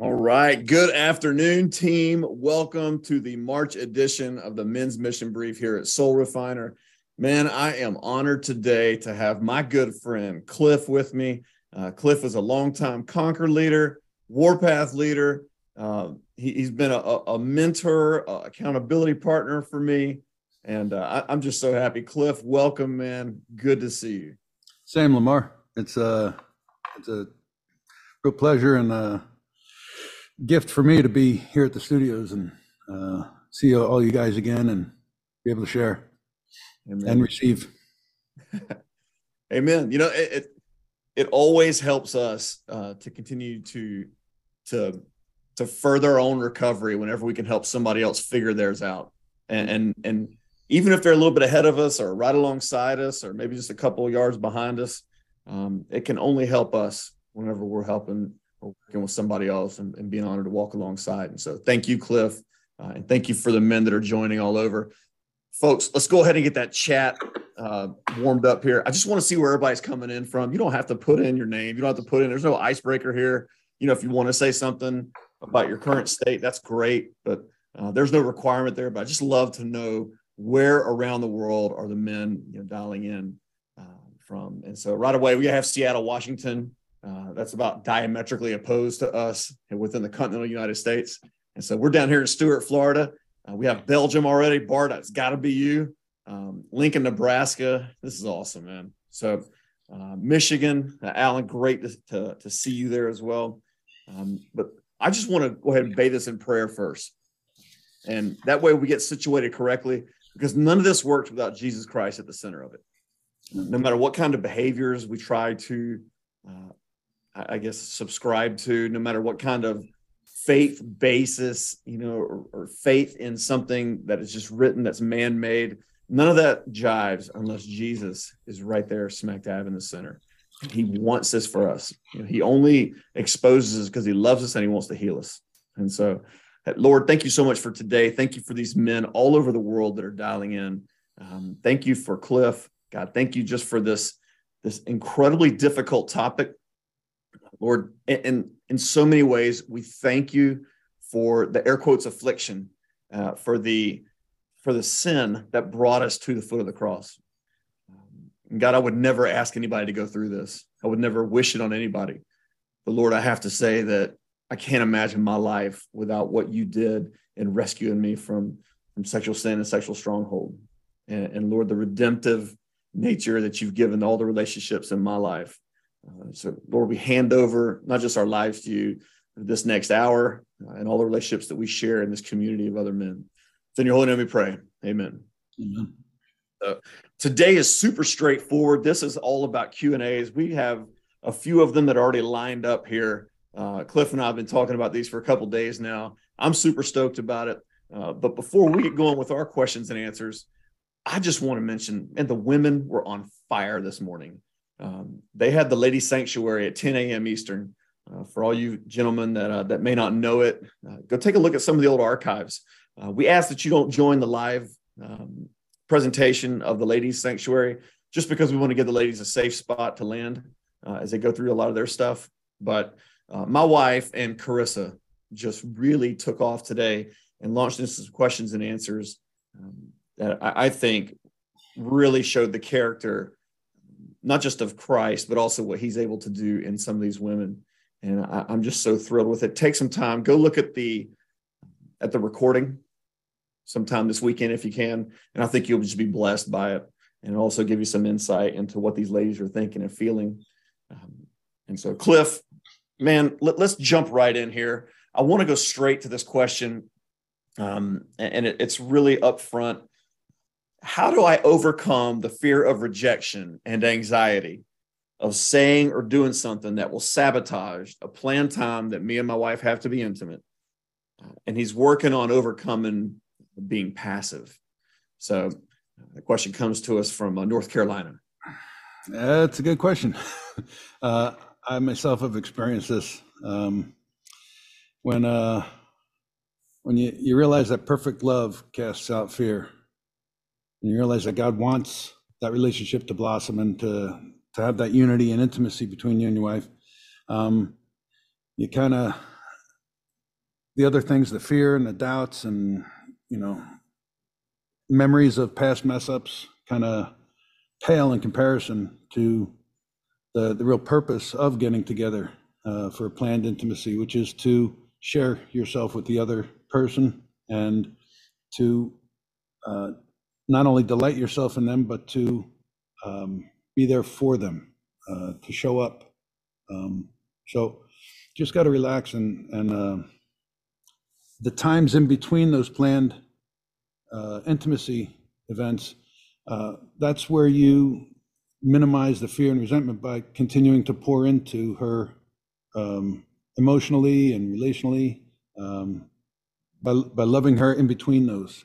All right. Good afternoon, team. Welcome to the March edition of the Men's Mission Brief here at Soul Refiner. Man, I am honored today to have my good friend Cliff with me. Uh, Cliff is a longtime Conquer leader, Warpath leader. Uh, he, has been a, a mentor, a accountability partner for me. And uh, I, am just so happy. Cliff, welcome, man. Good to see you. Same, Lamar. It's a, uh, it's a real pleasure and a gift for me to be here at the studios and uh, see all you guys again and be able to share. Amen. and receive. Amen. You know, it, it, it always helps us uh, to continue to to to further our own recovery whenever we can help somebody else figure theirs out. And and, and even if they're a little bit ahead of us or right alongside us or maybe just a couple of yards behind us, um, it can only help us whenever we're helping working with somebody else and, and being honored to walk alongside. And so thank you, Cliff. Uh, and thank you for the men that are joining all over folks, let's go ahead and get that chat uh, warmed up here. I just want to see where everybody's coming in from. You don't have to put in your name. You don't have to put in. There's no icebreaker here. You know, if you want to say something about your current state, that's great. But uh, there's no requirement there. But I just love to know where around the world are the men you know dialing in uh, from. And so right away we have Seattle, Washington. Uh, that's about diametrically opposed to us within the continental United States. And so we're down here in Stuart, Florida. Uh, we have Belgium already. Bart, it's got to be you. Um, Lincoln, Nebraska. This is awesome, man. So, uh, Michigan, uh, Alan, great to, to, to, see you there as well. Um, but I just want to go ahead and bathe this in prayer first. And that way we get situated correctly because none of this works without Jesus Christ at the center of it. No matter what kind of behaviors we try to, uh, I guess, subscribe to, no matter what kind of faith basis, you know, or, or faith in something that is just written that's man made. None of that jives unless Jesus is right there, smack dab in the center. He wants this for us. You know, he only exposes us because he loves us and he wants to heal us. And so, Lord, thank you so much for today. Thank you for these men all over the world that are dialing in. Um, thank you for Cliff. God, thank you just for this this incredibly difficult topic Lord, in, in so many ways, we thank you for the air quotes affliction, uh, for the for the sin that brought us to the foot of the cross. Um, God, I would never ask anybody to go through this. I would never wish it on anybody. But Lord, I have to say that I can't imagine my life without what you did in rescuing me from, from sexual sin and sexual stronghold. And, and Lord, the redemptive nature that you've given all the relationships in my life uh, so, Lord, we hand over not just our lives to you this next hour uh, and all the relationships that we share in this community of other men. So, in your holy name we pray. Amen. Amen. Uh, today is super straightforward. This is all about Q and A's. We have a few of them that are already lined up here. Uh, Cliff and I have been talking about these for a couple days now. I'm super stoked about it. Uh, but before we get going with our questions and answers, I just want to mention, and the women were on fire this morning. Um, they had the Ladies Sanctuary at 10 a.m. Eastern. Uh, for all you gentlemen that uh, that may not know it, uh, go take a look at some of the old archives. Uh, we ask that you don't join the live um, presentation of the Ladies Sanctuary just because we want to give the ladies a safe spot to land uh, as they go through a lot of their stuff. But uh, my wife and Carissa just really took off today and launched into some questions and answers um, that I, I think really showed the character not just of Christ, but also what he's able to do in some of these women. And I, am just so thrilled with it. Take some time, go look at the at the recording sometime this weekend if you can. And I think you'll just be blessed by it and also give you some insight into what these ladies are thinking and feeling. Um, and so, Cliff, man, let, us jump right in here. I want to go straight to this question. Um, and it, it's really upfront how do I overcome the fear of rejection and anxiety of saying or doing something that will sabotage a planned time that me and my wife have to be intimate? And he's working on overcoming being passive. So the question comes to us from uh, North Carolina. That's a good question. Uh, I myself have experienced this. Um, when uh, when you, you realize that perfect love casts out fear and you realize that God wants that relationship to blossom and to to have that unity and intimacy between you and your wife, um, you kind of the other things, the fear and the doubts and, you know, memories of past mess ups kind of pale in comparison to the, the real purpose of getting together uh, for a planned intimacy, which is to share yourself with the other person and to uh, not only delight yourself in them, but to um, be there for them, uh, to show up. Um, so just got to relax and, and uh, the times in between those planned uh, intimacy events, uh, that's where you minimize the fear and resentment by continuing to pour into her um, emotionally and relationally, um, by, by loving her in between those,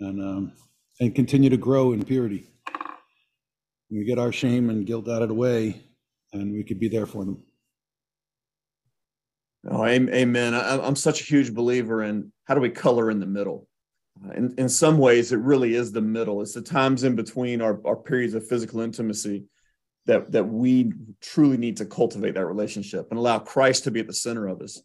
and um, and continue to grow in purity. We get our shame and guilt out of the way, and we could be there for them. Oh, amen. I, am such a huge believer in how do we color in the middle? Uh, in, in some ways, it really is the middle. It's the times in between our, our periods of physical intimacy that, that we truly need to cultivate that relationship and allow Christ to be at the center of us.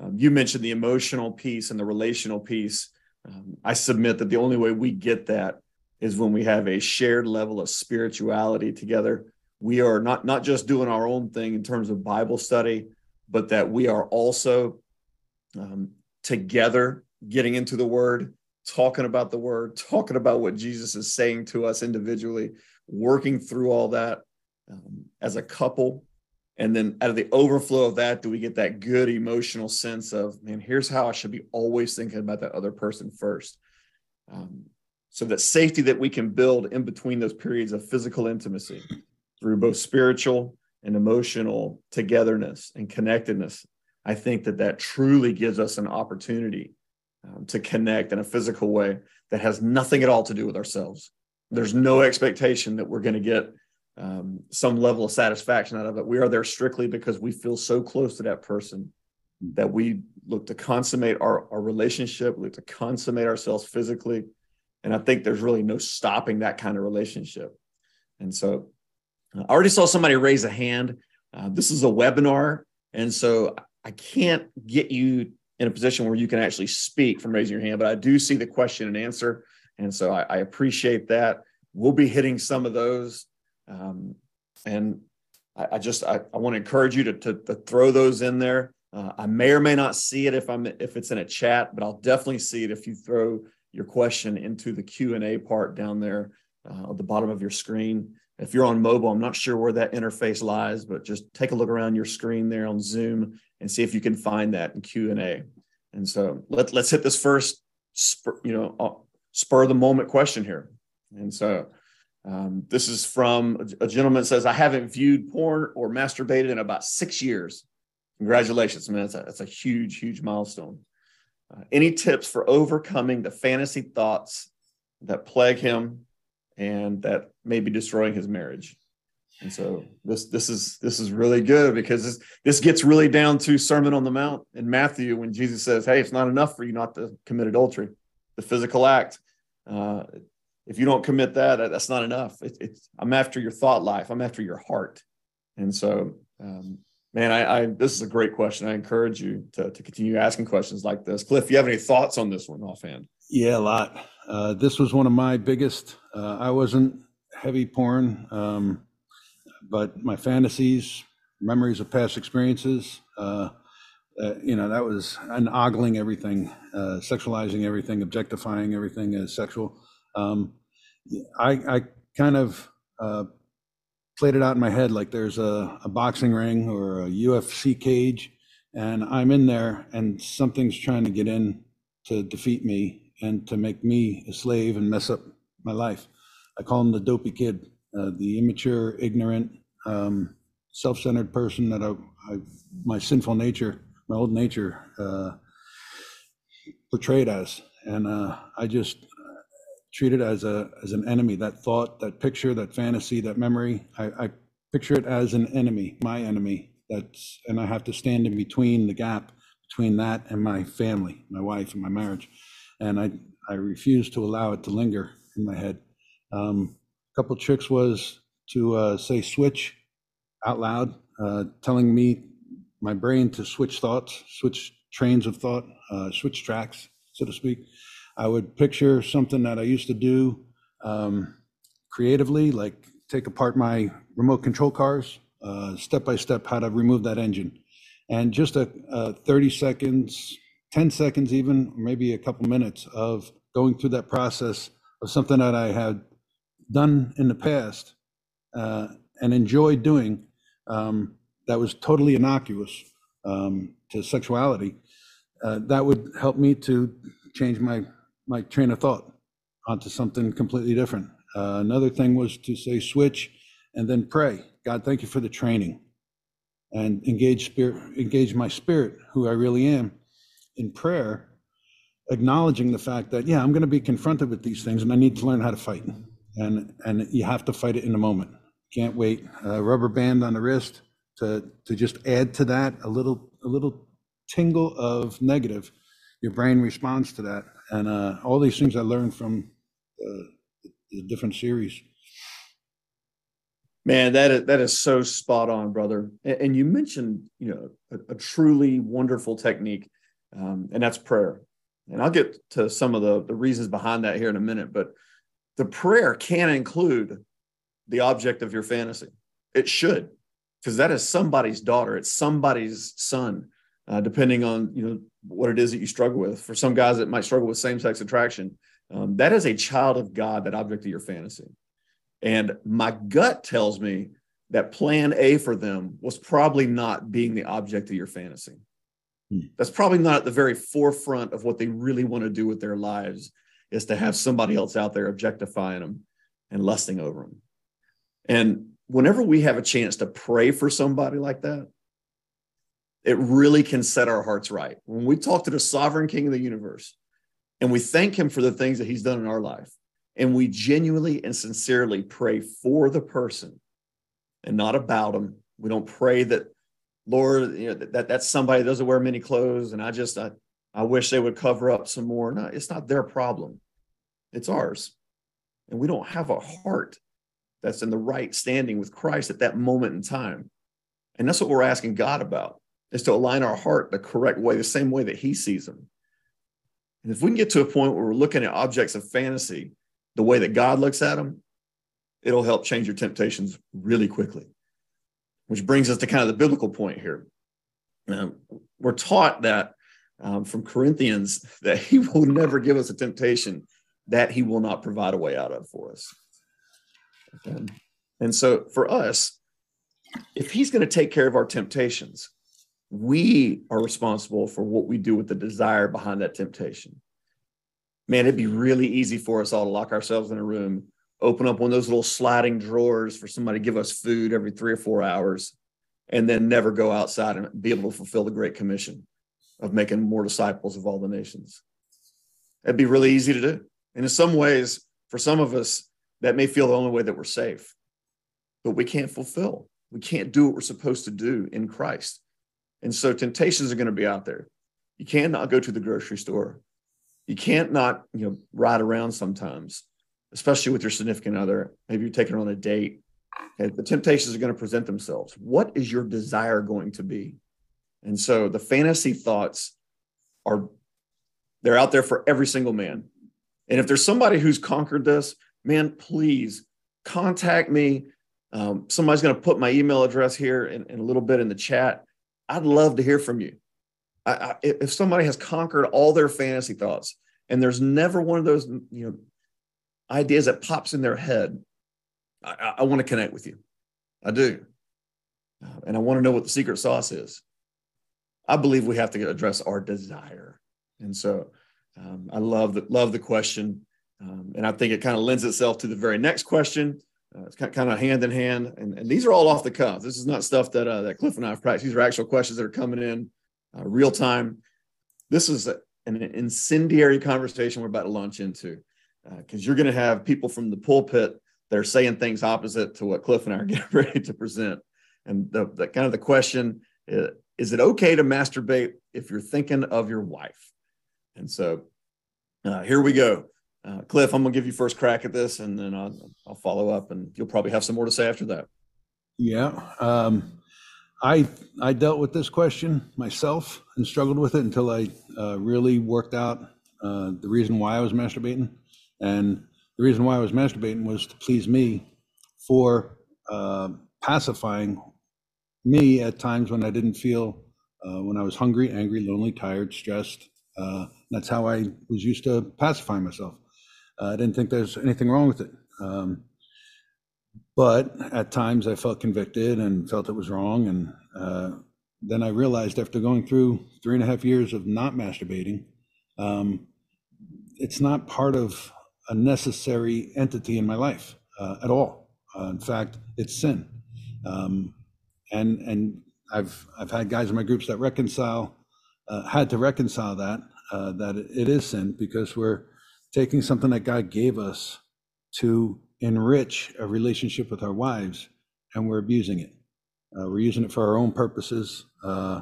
Um, you mentioned the emotional piece and the relational piece. Um, I submit that the only way we get that is when we have a shared level of spirituality together. We are not, not just doing our own thing in terms of Bible study, but that we are also um, together getting into the word, talking about the word, talking about what Jesus is saying to us individually, working through all that um, as a couple. And then out of the overflow of that, do we get that good emotional sense of, man, here's how I should be always thinking about that other person first. Um, so that safety that we can build in between those periods of physical intimacy through both spiritual and emotional togetherness and connectedness, I think that that truly gives us an opportunity um, to connect in a physical way that has nothing at all to do with ourselves. There's no expectation that we're going to get um, some level of satisfaction out of it. We are there strictly because we feel so close to that person that we look to consummate our, our relationship, We look to consummate ourselves physically. And I think there's really no stopping that kind of relationship. And so I already saw somebody raise a hand. Uh, this is a webinar, and so I can't get you in a position where you can actually speak from raising your hand, but I do see the question and answer. And so I, I appreciate that. We'll be hitting some of those. Um, and I, I just I, I want to encourage you to, to, to, throw those in there. Uh, I may or may not see it if I'm if it's in a chat, but I'll definitely see it if you throw your question into the Q and A part down there uh, at the bottom of your screen. If you're on mobile, I'm not sure where that interface lies, but just take a look around your screen there on Zoom and see if you can find that in Q and A. And so let let's hit this first, spur, you know, uh, spur the moment question here. And so um, this is from a, gentleman says, "I haven't viewed porn or masturbated in about six years." Congratulations, man! That's a, that's a huge, huge milestone. Uh, any tips for overcoming the fantasy thoughts that plague him and that may be destroying his marriage. And so this this is this is really good because this this gets really down to Sermon on the Mount in Matthew when Jesus says, "Hey, it's not enough for you not to commit adultery, the physical act. Uh, if you don't commit that, that's not enough. It, it's I'm after your thought life. I'm after your heart." And so, um, man, I, I this is a great question. I encourage you to to continue asking questions like this. Cliff, you have any thoughts on this one offhand? Yeah, a lot. Uh, this was one of my biggest. Uh, I wasn't heavy porn, um, but my fantasies, memories of past experiences, uh, uh you know, that was an ogling everything, uh, sexualizing everything, objectifying everything as sexual. Um, I, I kind of played it out in my head like there's a, a boxing ring or a UFC cage, and I'm in there, and something's trying to get in to defeat me and to make me a slave and mess up my life. I call him the dopey kid, uh, the immature, ignorant, um, self-centered person that I, I, my sinful nature, my old nature, uh, portrayed as, and uh, I just uh, treat it as a as an enemy. That thought, that picture, that fantasy, that memory, I, I picture it as an enemy, my enemy. That's and I have to stand in between the gap between that and my family, my wife, and my marriage and I, I refused to allow it to linger in my head. Um, a couple tricks was to uh, say switch out loud, uh, telling me my brain to switch thoughts, switch trains of thought, uh, switch tracks, so to speak. I would picture something that I used to do um, creatively, like take apart my remote control cars, uh, step by step, how to remove that engine. And just a, a 30 seconds, 10 seconds, even, maybe a couple minutes of going through that process of something that I had done in the past uh, and enjoyed doing um, that was totally innocuous um, to sexuality, uh, that would help me to change my my train of thought onto something completely different. Uh, another thing was to say switch and then pray. God, thank you for the training, and engage spirit, engage my spirit, who I really am, in prayer, acknowledging the fact that yeah, I'm going to be confronted with these things, and I need to learn how to fight, and and you have to fight it in the moment. Can't wait. A rubber band on the wrist to to just add to that a little a little tingle of negative. Your brain responds to that, and uh, all these things I learned from uh, the different series. Man, that is that is so spot on, brother. And, you mentioned, you know, a, a truly wonderful technique, um, and that's prayer. And I'll get to some of the the reasons behind that here in a minute. But the prayer can include the object of your fantasy. It should, because that is somebody's daughter. It's somebody's son, uh, depending on you know what it is that you struggle with. For some guys, that might struggle with same sex attraction. Um, that is a child of God. That object of your fantasy, and my gut tells me that Plan A for them was probably not being the object of your fantasy. Hmm. That's probably not at the very forefront of what they really want to do with their lives is to have somebody else out there objectifying them and lusting over them. And whenever we have a chance to pray for somebody like that, it really can set our hearts right. When we talk to the sovereign king of the universe and we thank him for the things that he's done in our life, and we genuinely and sincerely pray for the person and not about them. We don't pray that, Lord, you know, that, that that's somebody that doesn't wear many clothes, and I just I, I wish they would cover up some more. No, it's not their problem. It's ours. And we don't have a heart that's in the right standing with Christ at that moment in time. And that's what we're asking God about is to align our heart the correct way, the same way that he sees them. And if we can get to a point where we're looking at objects of fantasy the way that God looks at them, it'll help change your temptations really quickly. Which brings us to kind of the biblical point here. Um, we're taught that um, from Corinthians that he will never give us a temptation that he will not provide a way out of for us. Okay. And so for us, if he's going to take care of our temptations, we are responsible for what we do with the desire behind that temptation. Man, it'd be really easy for us all to lock ourselves in a room, open up one of those little sliding drawers for somebody to give us food every three or four hours, and then never go outside and be able to fulfill the Great Commission of making more disciples of all the nations. It'd be really easy to do. And in some ways, for some of us, that may feel the only way that we're safe, but we can't fulfill. We can't do what we're supposed to do in Christ. And so temptations are going to be out there. You can't go to the grocery store. You can't not, you know, ride around sometimes, especially with your significant other. Maybe you're taking her on a date. Okay, the temptations are going to present themselves. What is your desire going to be? And so the fantasy thoughts are they're out there for every single man. And if there's somebody who's conquered this, man, please contact me. Um, somebody's going to put my email address here in, in, a little bit in the chat. I'd love to hear from you. I, I, if somebody has conquered all their fantasy thoughts and there's never one of those, you know, ideas that pops in their head, I, I want to connect with you. I do. Uh, and I want to know what the secret sauce is. I believe we have to address our desire. And so um, I love the, love the question. Um, and I think it kind of lends itself to the very next question. Uh, it's kind of hand in hand, and, and these are all off the cuff. This is not stuff that uh, that Cliff and I have practiced. These are actual questions that are coming in uh, real time. This is a, an incendiary conversation we're about to launch into, because uh, you're going to have people from the pulpit that are saying things opposite to what Cliff and I are getting ready to present. And the, the kind of the question is, uh, is it okay to masturbate if you're thinking of your wife? And so uh, here we go. Uh, Cliff, I'm going to give you first crack at this, and then I'll, I'll, follow up, and you'll probably have some more to say after that. Yeah, um, I I dealt with this question myself and struggled with it until I uh, really worked out uh, the reason why I was masturbating, and the reason why I was masturbating was to please me for uh, pacifying me at times when I didn't feel uh, when I was hungry, angry, lonely, tired, stressed. Uh, that's how I was used to pacify myself. Uh, I didn't think there's anything wrong with it. Um, but at times I felt convicted and felt it was wrong. And uh, then I realized after going through three and a half years of not masturbating, um, it's not part of a necessary entity in my life uh, at all. Uh, in fact, it's sin. Um, and and I've I've had guys in my groups that reconcile, uh, had to reconcile that uh, that it is sin because we're taking something that God gave us to enrich a relationship with our wives, and we're abusing it. Uh, we're using it for our own purposes. Uh,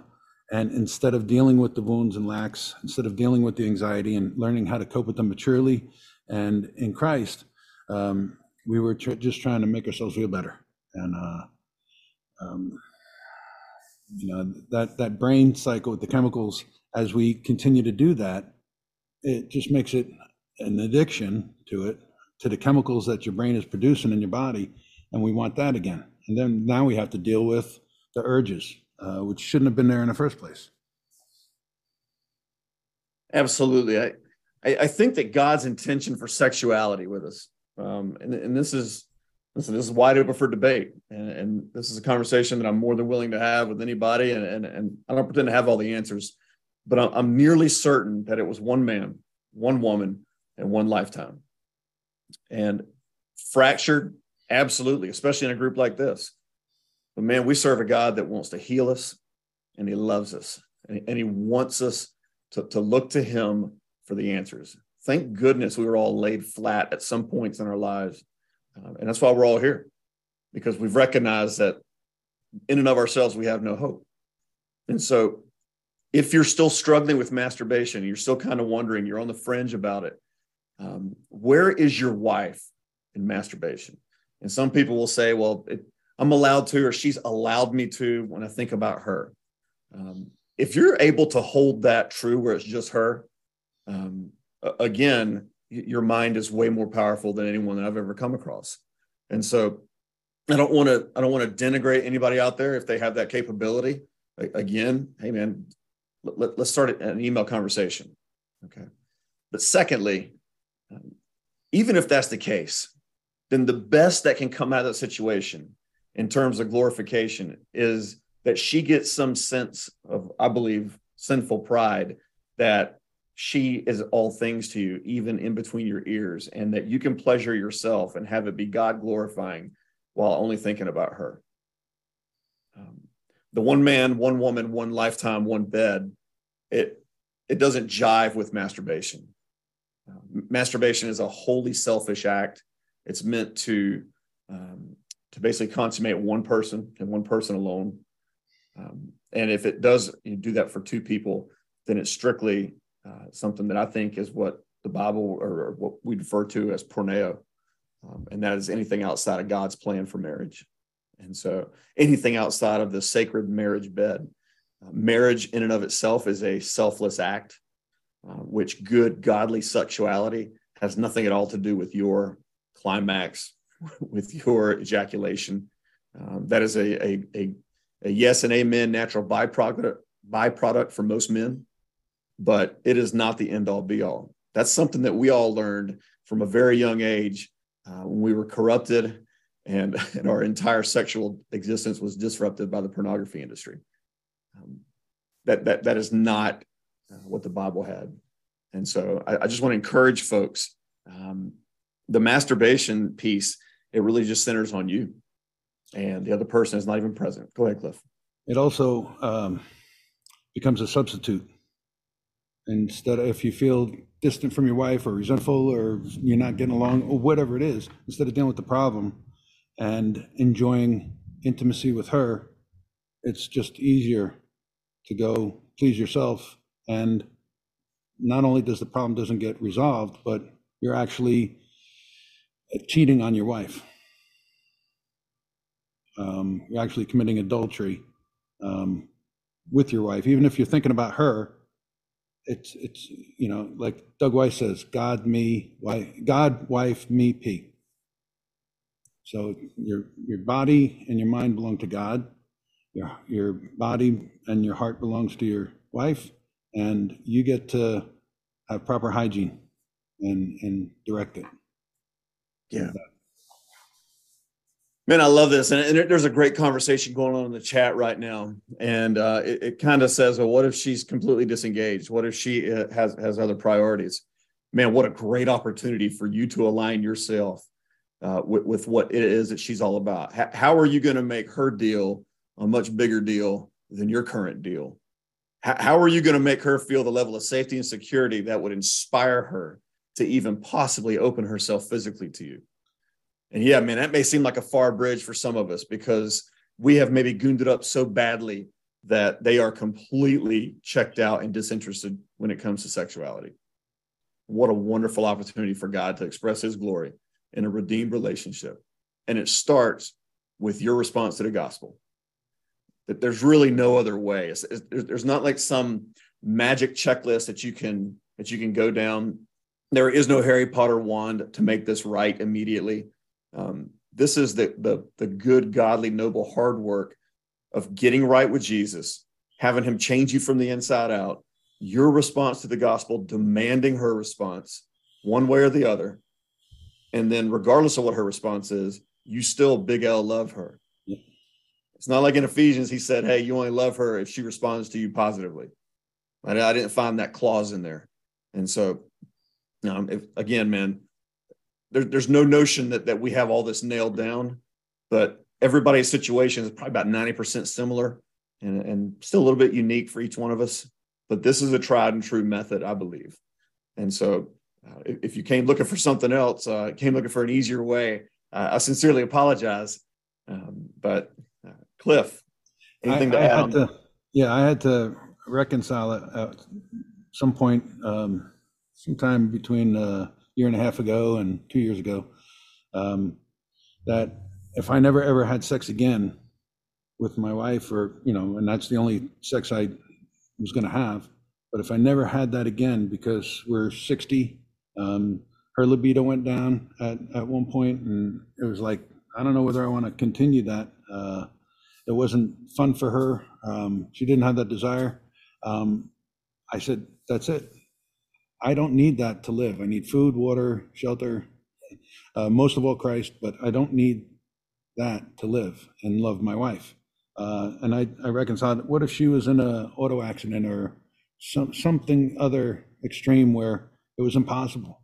and instead of dealing with the wounds and lacks, instead of dealing with the anxiety and learning how to cope with them maturely and in Christ, um, we were tr- just trying to make ourselves feel better. And, uh, um, you know, that, that brain cycle with the chemicals, as we continue to do that, it just makes it an addiction to it to the chemicals that your brain is producing in your body, and we want that again. And then now we have to deal with the urges, uh, which shouldn't have been there in the first place. Absolutely, I, I, think that God's intention for sexuality with us, um, and and this is listen, this is wide open for debate, and, and this is a conversation that I'm more than willing to have with anybody, and and, and I don't pretend to have all the answers, but I'm, I'm nearly certain that it was one man, one woman, and one lifetime and fractured, absolutely, especially in a group like this. But man, we serve a God that wants to heal us and he loves us and, and he wants us to, to look to him for the answers. Thank goodness we were all laid flat at some points in our lives. Um, and that's why we're all here because we've recognized that in and of ourselves, we have no hope. And so if you're still struggling with masturbation, you're still kind of wondering, you're on the fringe about it, um, where is your wife in masturbation? And some people will say, well, it, I'm allowed to, or she's allowed me to when I think about her. Um, if you're able to hold that true where it's just her, um, again, your mind is way more powerful than anyone that I've ever come across. And so I don't want to, I don't want to denigrate anybody out there if they have that capability. Again, hey man, let, us start an email conversation. Okay. But secondly, even if that's the case, then the best that can come out of that situation in terms of glorification is that she gets some sense of, I believe, sinful pride that she is all things to you, even in between your ears, and that you can pleasure yourself and have it be God glorifying while only thinking about her. Um, the one man, one woman, one lifetime, one bed, it it doesn't jive with masturbation masturbation is a wholly selfish act. It's meant to um, to basically consummate one person and one person alone. Um, and if it does you do that for two people, then it's strictly uh, something that I think is what the Bible or, or what we refer to as porneo, um, and that is anything outside of God's plan for marriage. And so anything outside of the sacred marriage bed, uh, marriage in and of itself is a selfless act. Uh, which good godly sexuality has nothing at all to do with your climax, with your ejaculation. Um, that is a, a, a, a, yes and amen natural byproduct, byproduct for most men, but it is not the end all be all. That's something that we all learned from a very young age uh, when we were corrupted and, and our entire sexual existence was disrupted by the pornography industry. Um, that, that, that is not uh, what the Bible had. And so I, I just want to encourage folks um, the masturbation piece, it really just centers on you. And the other person is not even present. Go ahead, Cliff. It also um, becomes a substitute. Instead, if you feel distant from your wife or resentful or you're not getting along or whatever it is, instead of dealing with the problem and enjoying intimacy with her, it's just easier to go please yourself and not only does the problem doesn't get resolved, but you're actually cheating on your wife. Um, you're actually committing adultery um, with your wife, even if you're thinking about her. It's it's you know like Doug Weiss says, God me wife, God wife me P. So your your body and your mind belong to God. Your your body and your heart belongs to your wife, and you get to have proper hygiene and and direct it. Yeah. Man, I love this, and, and, there's a great conversation going on in the chat right now, and uh, it, it kind of says, "Well, what if she's completely disengaged? What if she uh, has has other priorities?" Man, what a great opportunity for you to align yourself uh, with, with what it is that she's all about. How, how are you going to make her deal a much bigger deal than your current deal? How, are you going to make her feel the level of safety and security that would inspire her to even possibly open herself physically to you? And yeah, man, that may seem like a far bridge for some of us because we have maybe gooned it up so badly that they are completely checked out and disinterested when it comes to sexuality. What a wonderful opportunity for God to express his glory in a redeemed relationship. And it starts with your response to the gospel. That there's really no other way. It's, it's, there's not like some magic checklist that you can that you can go down. There is no Harry Potter wand to make this right immediately. Um, this is the, the the good, godly, noble, hard work of getting right with Jesus, having Him change you from the inside out. Your response to the gospel, demanding her response, one way or the other, and then, regardless of what her response is, you still big L love her. It's not like in Ephesians, he said, Hey, you only love her if she responds to you positively. I, I didn't find that clause in there. And so, um, if, again, man, there, there's no notion that, that we have all this nailed down, but everybody's situation is probably about 90% similar and, and still a little bit unique for each one of us. But this is a tried and true method, I believe. And so uh, if you came looking for something else, uh, came looking for an easier way, uh, I sincerely apologize. Um, but Cliff, anything I, to I add? To, yeah, I had to reconcile it at some point, um, sometime between a year and a half ago and two years ago, um, that if I never ever had sex again with my wife, or you know, and that's the only sex I was going to have. But if I never had that again, because we're 60 um, her libido went down at, at one point, and it was like, I don't know whether I want to continue that. Uh, it wasn't fun for her. Um, she didn't have that desire. Um, I said, That's it. I don't need that to live. I need food, water, shelter, uh, most of all Christ, but I don't need that to live and love my wife. Uh, and I, I reconciled, what if she was in an auto accident or some, something other extreme where it was impossible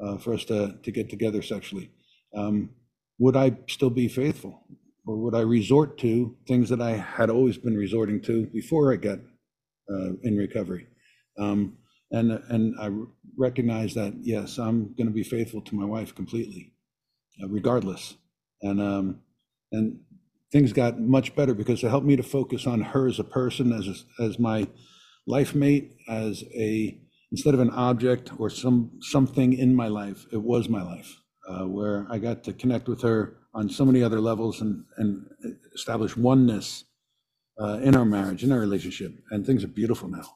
uh, for us to, to get together sexually. Um, would I still be faithful? Or would I resort to things that I had always been resorting to before I got uh, in recovery? Um, and and I recognize that yes, I'm going to be faithful to my wife completely, uh, regardless. And um, and things got much better because it helped me to focus on her as a person, as as my life mate, as a instead of an object or some something in my life, it was my life, uh, where I got to connect with her on so many other levels and and establish oneness uh, in our marriage, in our relationship, and things are beautiful now.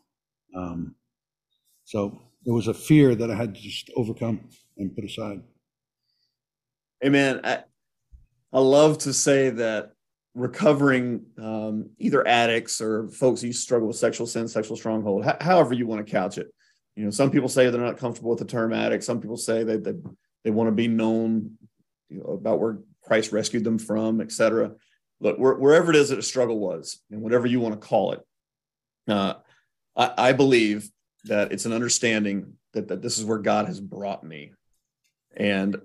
Um, so it was a fear that I had to just overcome and put aside. Amen. I, I love to say that recovering um, either addicts or folks who struggle with sexual sin, sexual stronghold, however you want to couch it, you know, some people say they're not comfortable with the term addict. Some people say that they, they want to be known you know, about where Christ rescued them from, et cetera. Look, wherever it is that a struggle was, and whatever you want to call it, uh, I, I believe that it's an understanding that, that this is where God has brought me. And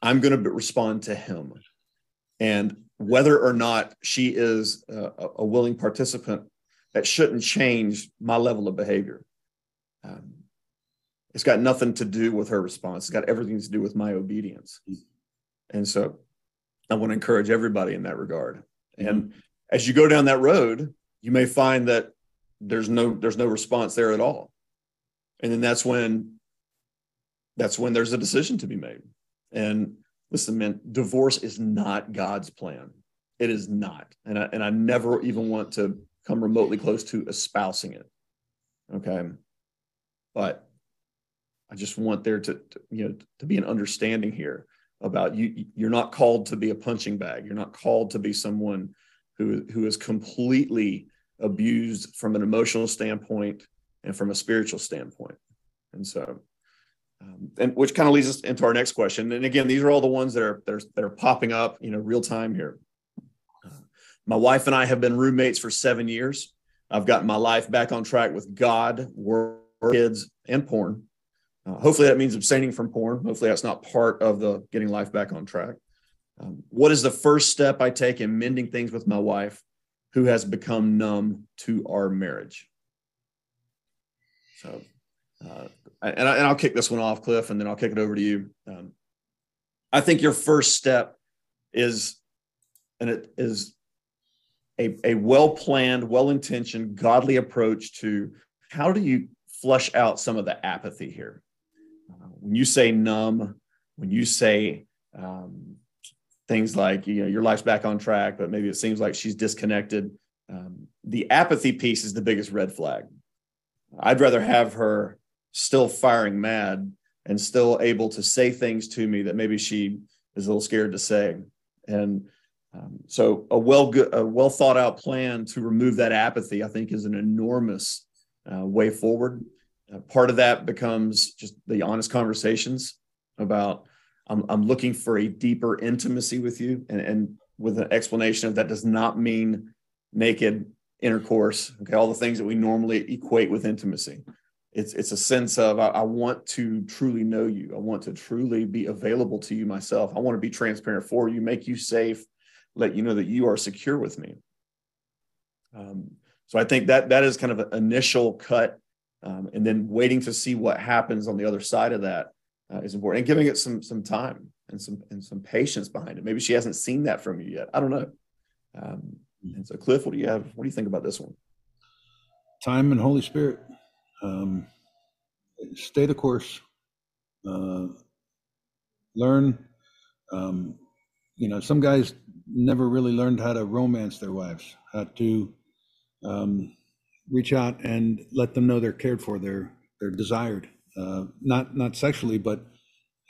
I'm going to respond to him. And whether or not she is a, a willing participant, that shouldn't change my level of behavior. Um, it's got nothing to do with her response. It's got everything to do with my obedience. And so I want to encourage everybody in that regard. And mm-hmm. as you go down that road, you may find that there's no there's no response there at all. And then that's when that's when there's a decision to be made. And listen, man, divorce is not God's plan. It is not, and I and I never even want to come remotely close to espousing it. Okay, but I just want there to, to you know to be an understanding here about you. You're not called to be a punching bag. You're not called to be someone who who is completely abused from an emotional standpoint and from a spiritual standpoint. And so, um, and which kind of leads us into our next question. And again, these are all the ones that are that are, that are popping up, you know, real time here. Uh, my wife and I have been roommates for seven years. I've gotten my life back on track with God, work, kids, and porn. Uh, hopefully, that means abstaining from porn. Hopefully, that's not part of the getting life back on track. Um, what is the first step I take in mending things with my wife who has become numb to our marriage? So, uh, and, I, and I'll kick this one off, Cliff, and then I'll kick it over to you. Um, I think your first step is, and it is a, a well planned, well intentioned, godly approach to how do you flush out some of the apathy here? When you say numb, when you say um, things like you know your life's back on track, but maybe it seems like she's disconnected. Um, the apathy piece is the biggest red flag. I'd rather have her still firing mad and still able to say things to me that maybe she is a little scared to say. And um, so a well a well thought out plan to remove that apathy, I think, is an enormous uh, way forward. Uh, part of that becomes just the honest conversations about I'm, I'm looking for a deeper intimacy with you, and, and with an explanation of that does not mean naked intercourse. Okay, all the things that we normally equate with intimacy. It's it's a sense of I, I, want to truly know you. I want to truly be available to you myself. I want to be transparent for you, make you safe, let you know that you are secure with me. Um, so I think that that is kind of an initial cut, um, and then waiting to see what happens on the other side of that uh, is important, and giving it some some time and some and some patience behind it. Maybe she hasn't seen that from you yet. I don't know. Um, and so, Cliff, what do you have? What do you think about this one? Time and Holy Spirit. Um, stay the course. Uh, learn. Um, you know, some guys never really learned how to romance their wives, how to um, reach out and let them know they're cared for, they're they're desired, uh, not not sexually, but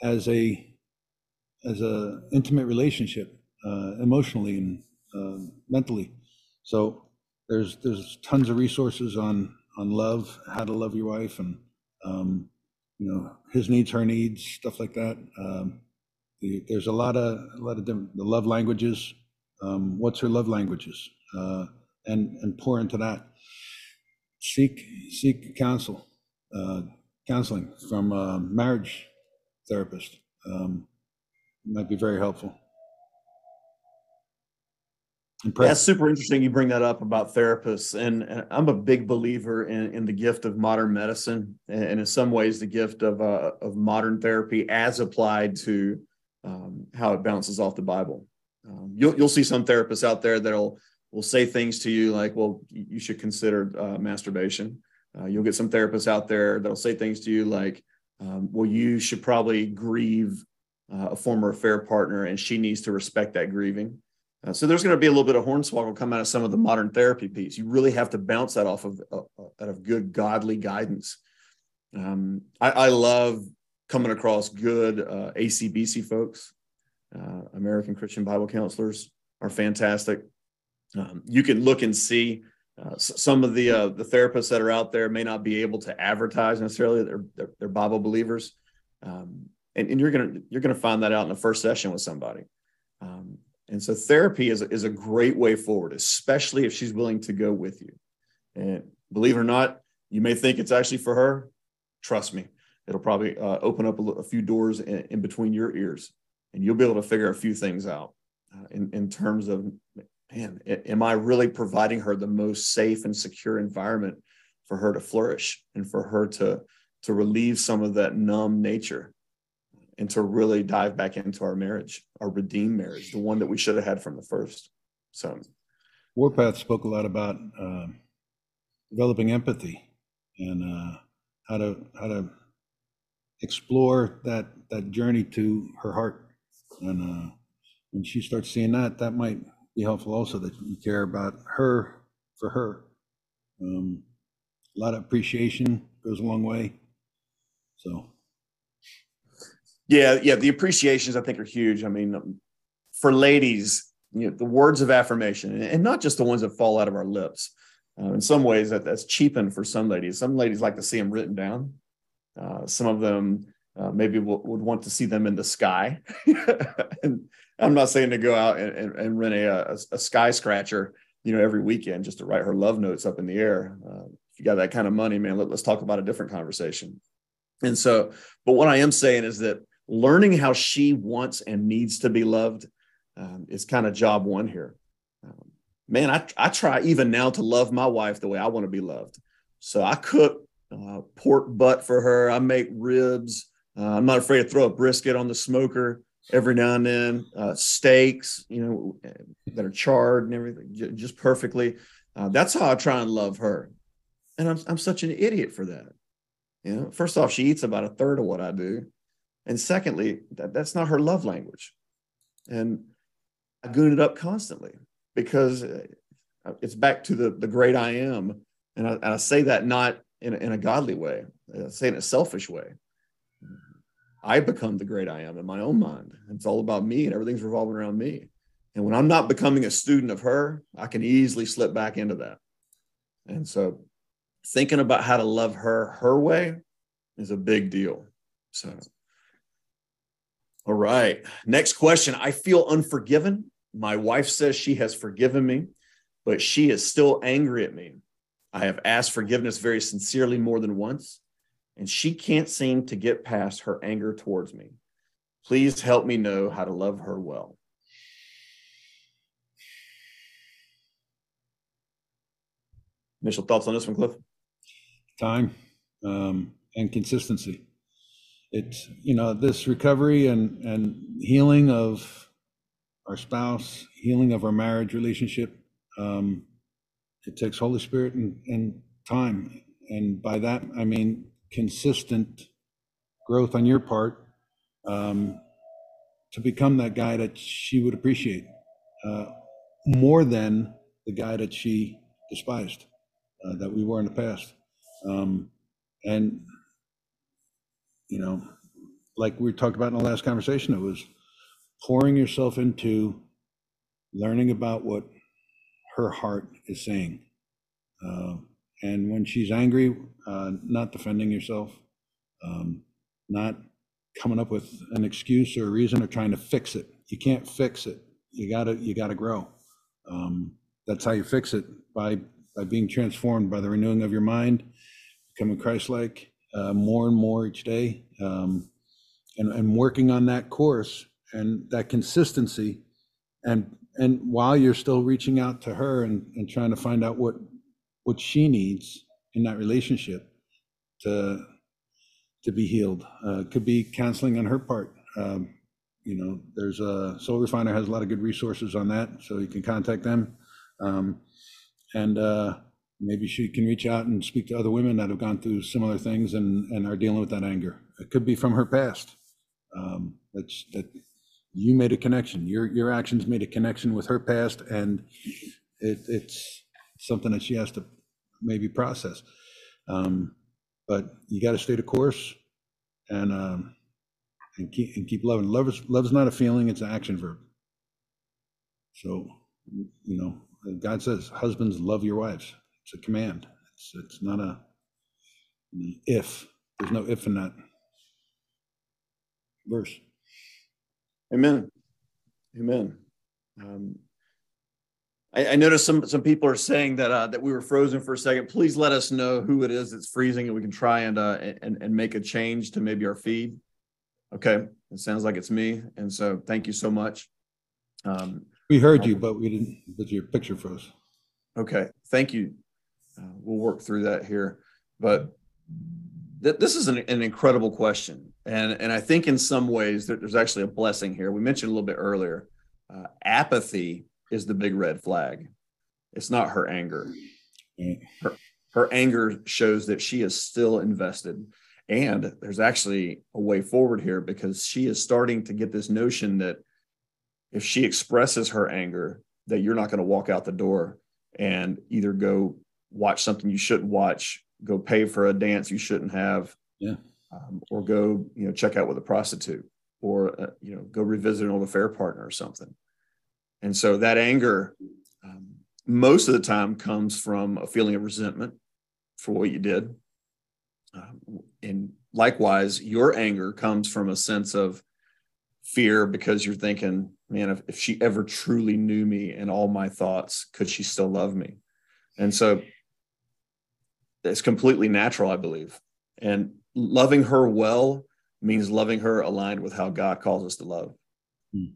as a as a intimate relationship, uh, emotionally and uh, mentally. So there's there's tons of resources on on love, how to love your wife, and um, you know his needs, her needs, stuff like that. Um, the, there's a lot of a lot of different the love languages. Um, what's her love languages? Uh, and and pour into that. Seek seek counsel, uh, counseling from a marriage therapist. Um, might be very helpful. That's super interesting. You bring that up about therapists, and, I'm a big believer in, in the gift of modern medicine, and, in some ways, the gift of uh, of modern therapy as applied to um, how it bounces off the Bible. Um, you'll you'll see some therapists out there that'll will say things to you like, "Well, you should consider uh, masturbation." Uh, you'll get some therapists out there that'll say things to you like, um, "Well, you should probably grieve uh, a former affair partner, and she needs to respect that grieving." Uh, so there's going to be a little bit of hornswoggle come out of some of the modern therapy piece. You really have to bounce that off of uh, out of good godly guidance. Um, I, I, love coming across good uh, ACBC folks. Uh, American Christian Bible counselors are fantastic. Um, you can look and see uh, some of the uh, the therapists that are out there may not be able to advertise necessarily they're they're, they're Bible believers, um, and, and, you're gonna you're gonna find that out in the first session with somebody. Um, and so therapy is, is a great way forward, especially if she's willing to go with you. And believe it or not, you may think it's actually for her. Trust me, it'll probably uh, open up a, a, few doors in, in, between your ears, and you'll be able to figure a few things out uh, in, in terms of, man, am I really providing her the most safe and secure environment for her to flourish and for her to, to relieve some of that numb nature and to really dive back into our marriage, our redeemed marriage, the one that we should have had from the first. So, Warpath spoke a lot about uh, developing empathy and uh, how to how to explore that that journey to her heart. And uh, when she starts seeing that, that might be helpful also that you care about her for her. Um, a lot of appreciation goes a long way. So, yeah, yeah, the appreciations I think are huge. I mean, um, for ladies, you know, the words of affirmation, and not just the ones that fall out of our lips. Uh, in some ways, that that's cheapened for some ladies. Some ladies like to see them written down. Uh, some of them uh, maybe would want to see them in the sky. and I'm not saying to go out and, and, and rent a, a, a, sky scratcher, you know, every weekend just to write her love notes up in the air. Uh, if you got that kind of money, man, let, let's talk about a different conversation. And so, but what I am saying is that learning how she wants and needs to be loved um, is kind of job one here. Um, man, I, I try even now to love my wife the way I want to be loved. So I cook uh, pork butt for her. I make ribs. Uh, I'm not afraid to throw a brisket on the smoker every now and then. Uh, steaks, you know, that are charred and everything, just perfectly. Uh, that's how I try and love her. And I'm, I'm such an idiot for that. You know, first off, she eats about a third of what I do. And secondly, that, that's not her love language. And I goon it up constantly because uh, it's back to the, the great I am. And I, and I say that not in a, in a godly way, I say in a selfish way. I become the great I am in my own mind. It's all about me and everything's revolving around me. And when I'm not becoming a student of her, I can easily slip back into that. And so thinking about how to love her her way is a big deal. So, all right. Next question. I feel unforgiven. My wife says she has forgiven me, but she is still angry at me. I have asked forgiveness very sincerely more than once, and she can't seem to get past her anger towards me. Please help me know how to love her well. Initial thoughts on this one, Cliff? Time um, and consistency. It's, you know, this recovery and, and healing of our spouse, healing of our marriage relationship. Um, it takes Holy Spirit and, and time. And by that, I mean consistent growth on your part um, to become that guy that she would appreciate uh, more than the guy that she despised, uh, that we were in the past. Um, and, you know, like we talked about in the last conversation, it was pouring yourself into learning about what her heart is saying. Uh, and when she's angry, uh, not defending yourself, um, not coming up with an excuse or a reason or trying to fix it. You can't fix it. You gotta you gotta grow. Um, that's how you fix it by by being transformed by the renewing of your mind, becoming Christ-like uh, more and more each day, um, and and working on that course and that consistency, and and while you're still reaching out to her and, and trying to find out what what she needs in that relationship to to be healed. Uh, could be counseling on her part. Um, you know, there's a Soul Refiner has a lot of good resources on that, so you can contact them. Um, and uh, maybe she can reach out and speak to other women that have gone through similar things and, and are dealing with that anger. It could be from her past. Um, that's that you made a connection. Your your actions made a connection with her past, and it, it's something that she has to maybe process. Um, but you got to stay the course and um, and keep and keep loving. Love is love is not a feeling; it's an action verb. So, you know, God says, "Husbands, love your wives." It's a command. It's it's not a if. There's no if in that verse. Amen. Amen. Um, I, I noticed some some people are saying that uh, that we were frozen for a second. Please let us know who it is that's freezing, and we can try and uh, and and make a change to maybe our feed. Okay, it sounds like it's me, and so thank you so much. Um, we heard you, but we didn't. But your picture froze. Okay, thank you. Uh, we'll work through that here, but th- this is an, an, incredible question, and and I think in some ways there's actually a blessing here. We mentioned a little bit earlier, uh, apathy is the big red flag. It's not her anger. Her, her anger shows that she is still invested. And there's actually a way forward here because she is starting to get this notion that if she expresses her anger, that you're not going to walk out the door and either go watch something you shouldn't watch, go pay for a dance you shouldn't have, Yeah. um, or go you know check out with a prostitute, or uh, you know go revisit an old affair partner or something. And so that anger, um, most of the time, comes from a feeling of resentment for what you did, um, and likewise, your anger comes from a sense of fear because you're thinking, man, if, if she ever truly knew me and all my thoughts, could she still love me? And so it's completely natural, I believe. And loving her well means loving her aligned with how God calls us to love. Hmm.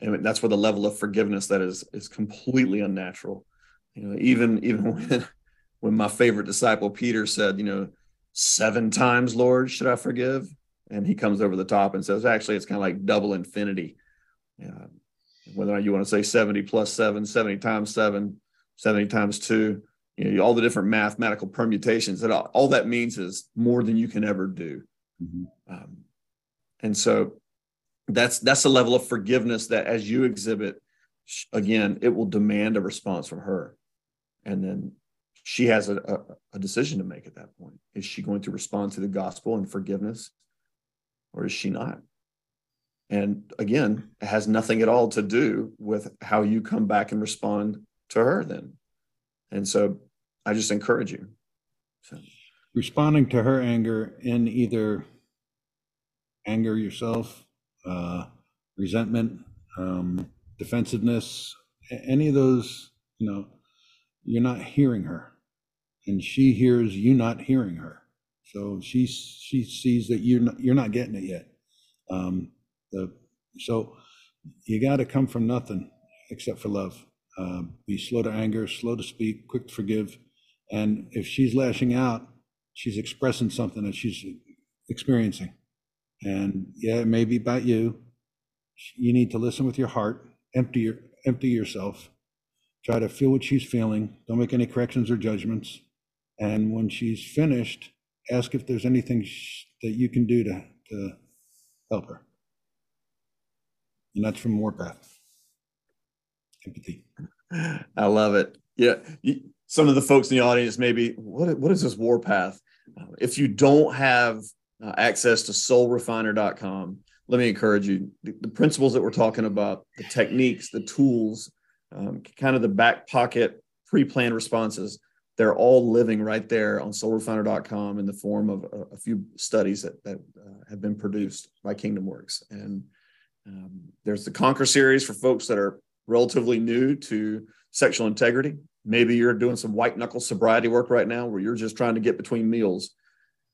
And that's where the level of forgiveness that is is completely unnatural. You know, even even when when my favorite disciple Peter said, you know, seven times, Lord, should I forgive? And he comes over the top and says, actually, it's kind of like double infinity. Yeah. Whether or not you want to say 70 plus seven, 70 times seven, 70 times two, you know, all the different mathematical permutations that all, all that means is more than you can ever do. Mhm. Um, and so that's that's the level of forgiveness that as you exhibit again it will demand a response from her. And then she has a, a, a decision to make at that point. Is she going to respond to the gospel and forgiveness or is she not? And again it has nothing at all to do with how you come back and respond to her then. And so i just encourage you. So, Responding to her anger in either anger yourself, uh, resentment, um, defensiveness, any of those, you know, you're not hearing her, and she hears you not hearing her. So she she sees that you're not, you're not getting it yet. Um, the so you got to come from nothing except for love. Uh, be slow to anger, slow to speak, quick to forgive, and if she's lashing out, she's expressing something that she's experiencing. And yeah, it may be about you. You need to listen with your heart, empty your empty yourself, try to feel what she's feeling. Don't make any corrections or judgments. And when she's finished, ask if there's anything sh- that you can do to to help her. And that's from Warpath. Empathy. I love it. Yeah. Some of the folks in the audience maybe, what, what is this warpath? If you don't have uh, access to soulrefiner.com, let me encourage you. The, the principles that we're talking about, the techniques, the tools, um, kind of the back pocket pre planned responses, they're all living right there on soulrefiner.com in the form of a, a few studies that, that uh, have been produced by Kingdom Works. And um, there's the Conquer series for folks that are relatively new to sexual integrity. Maybe you're doing some white knuckle sobriety work right now where you're just trying to get between meals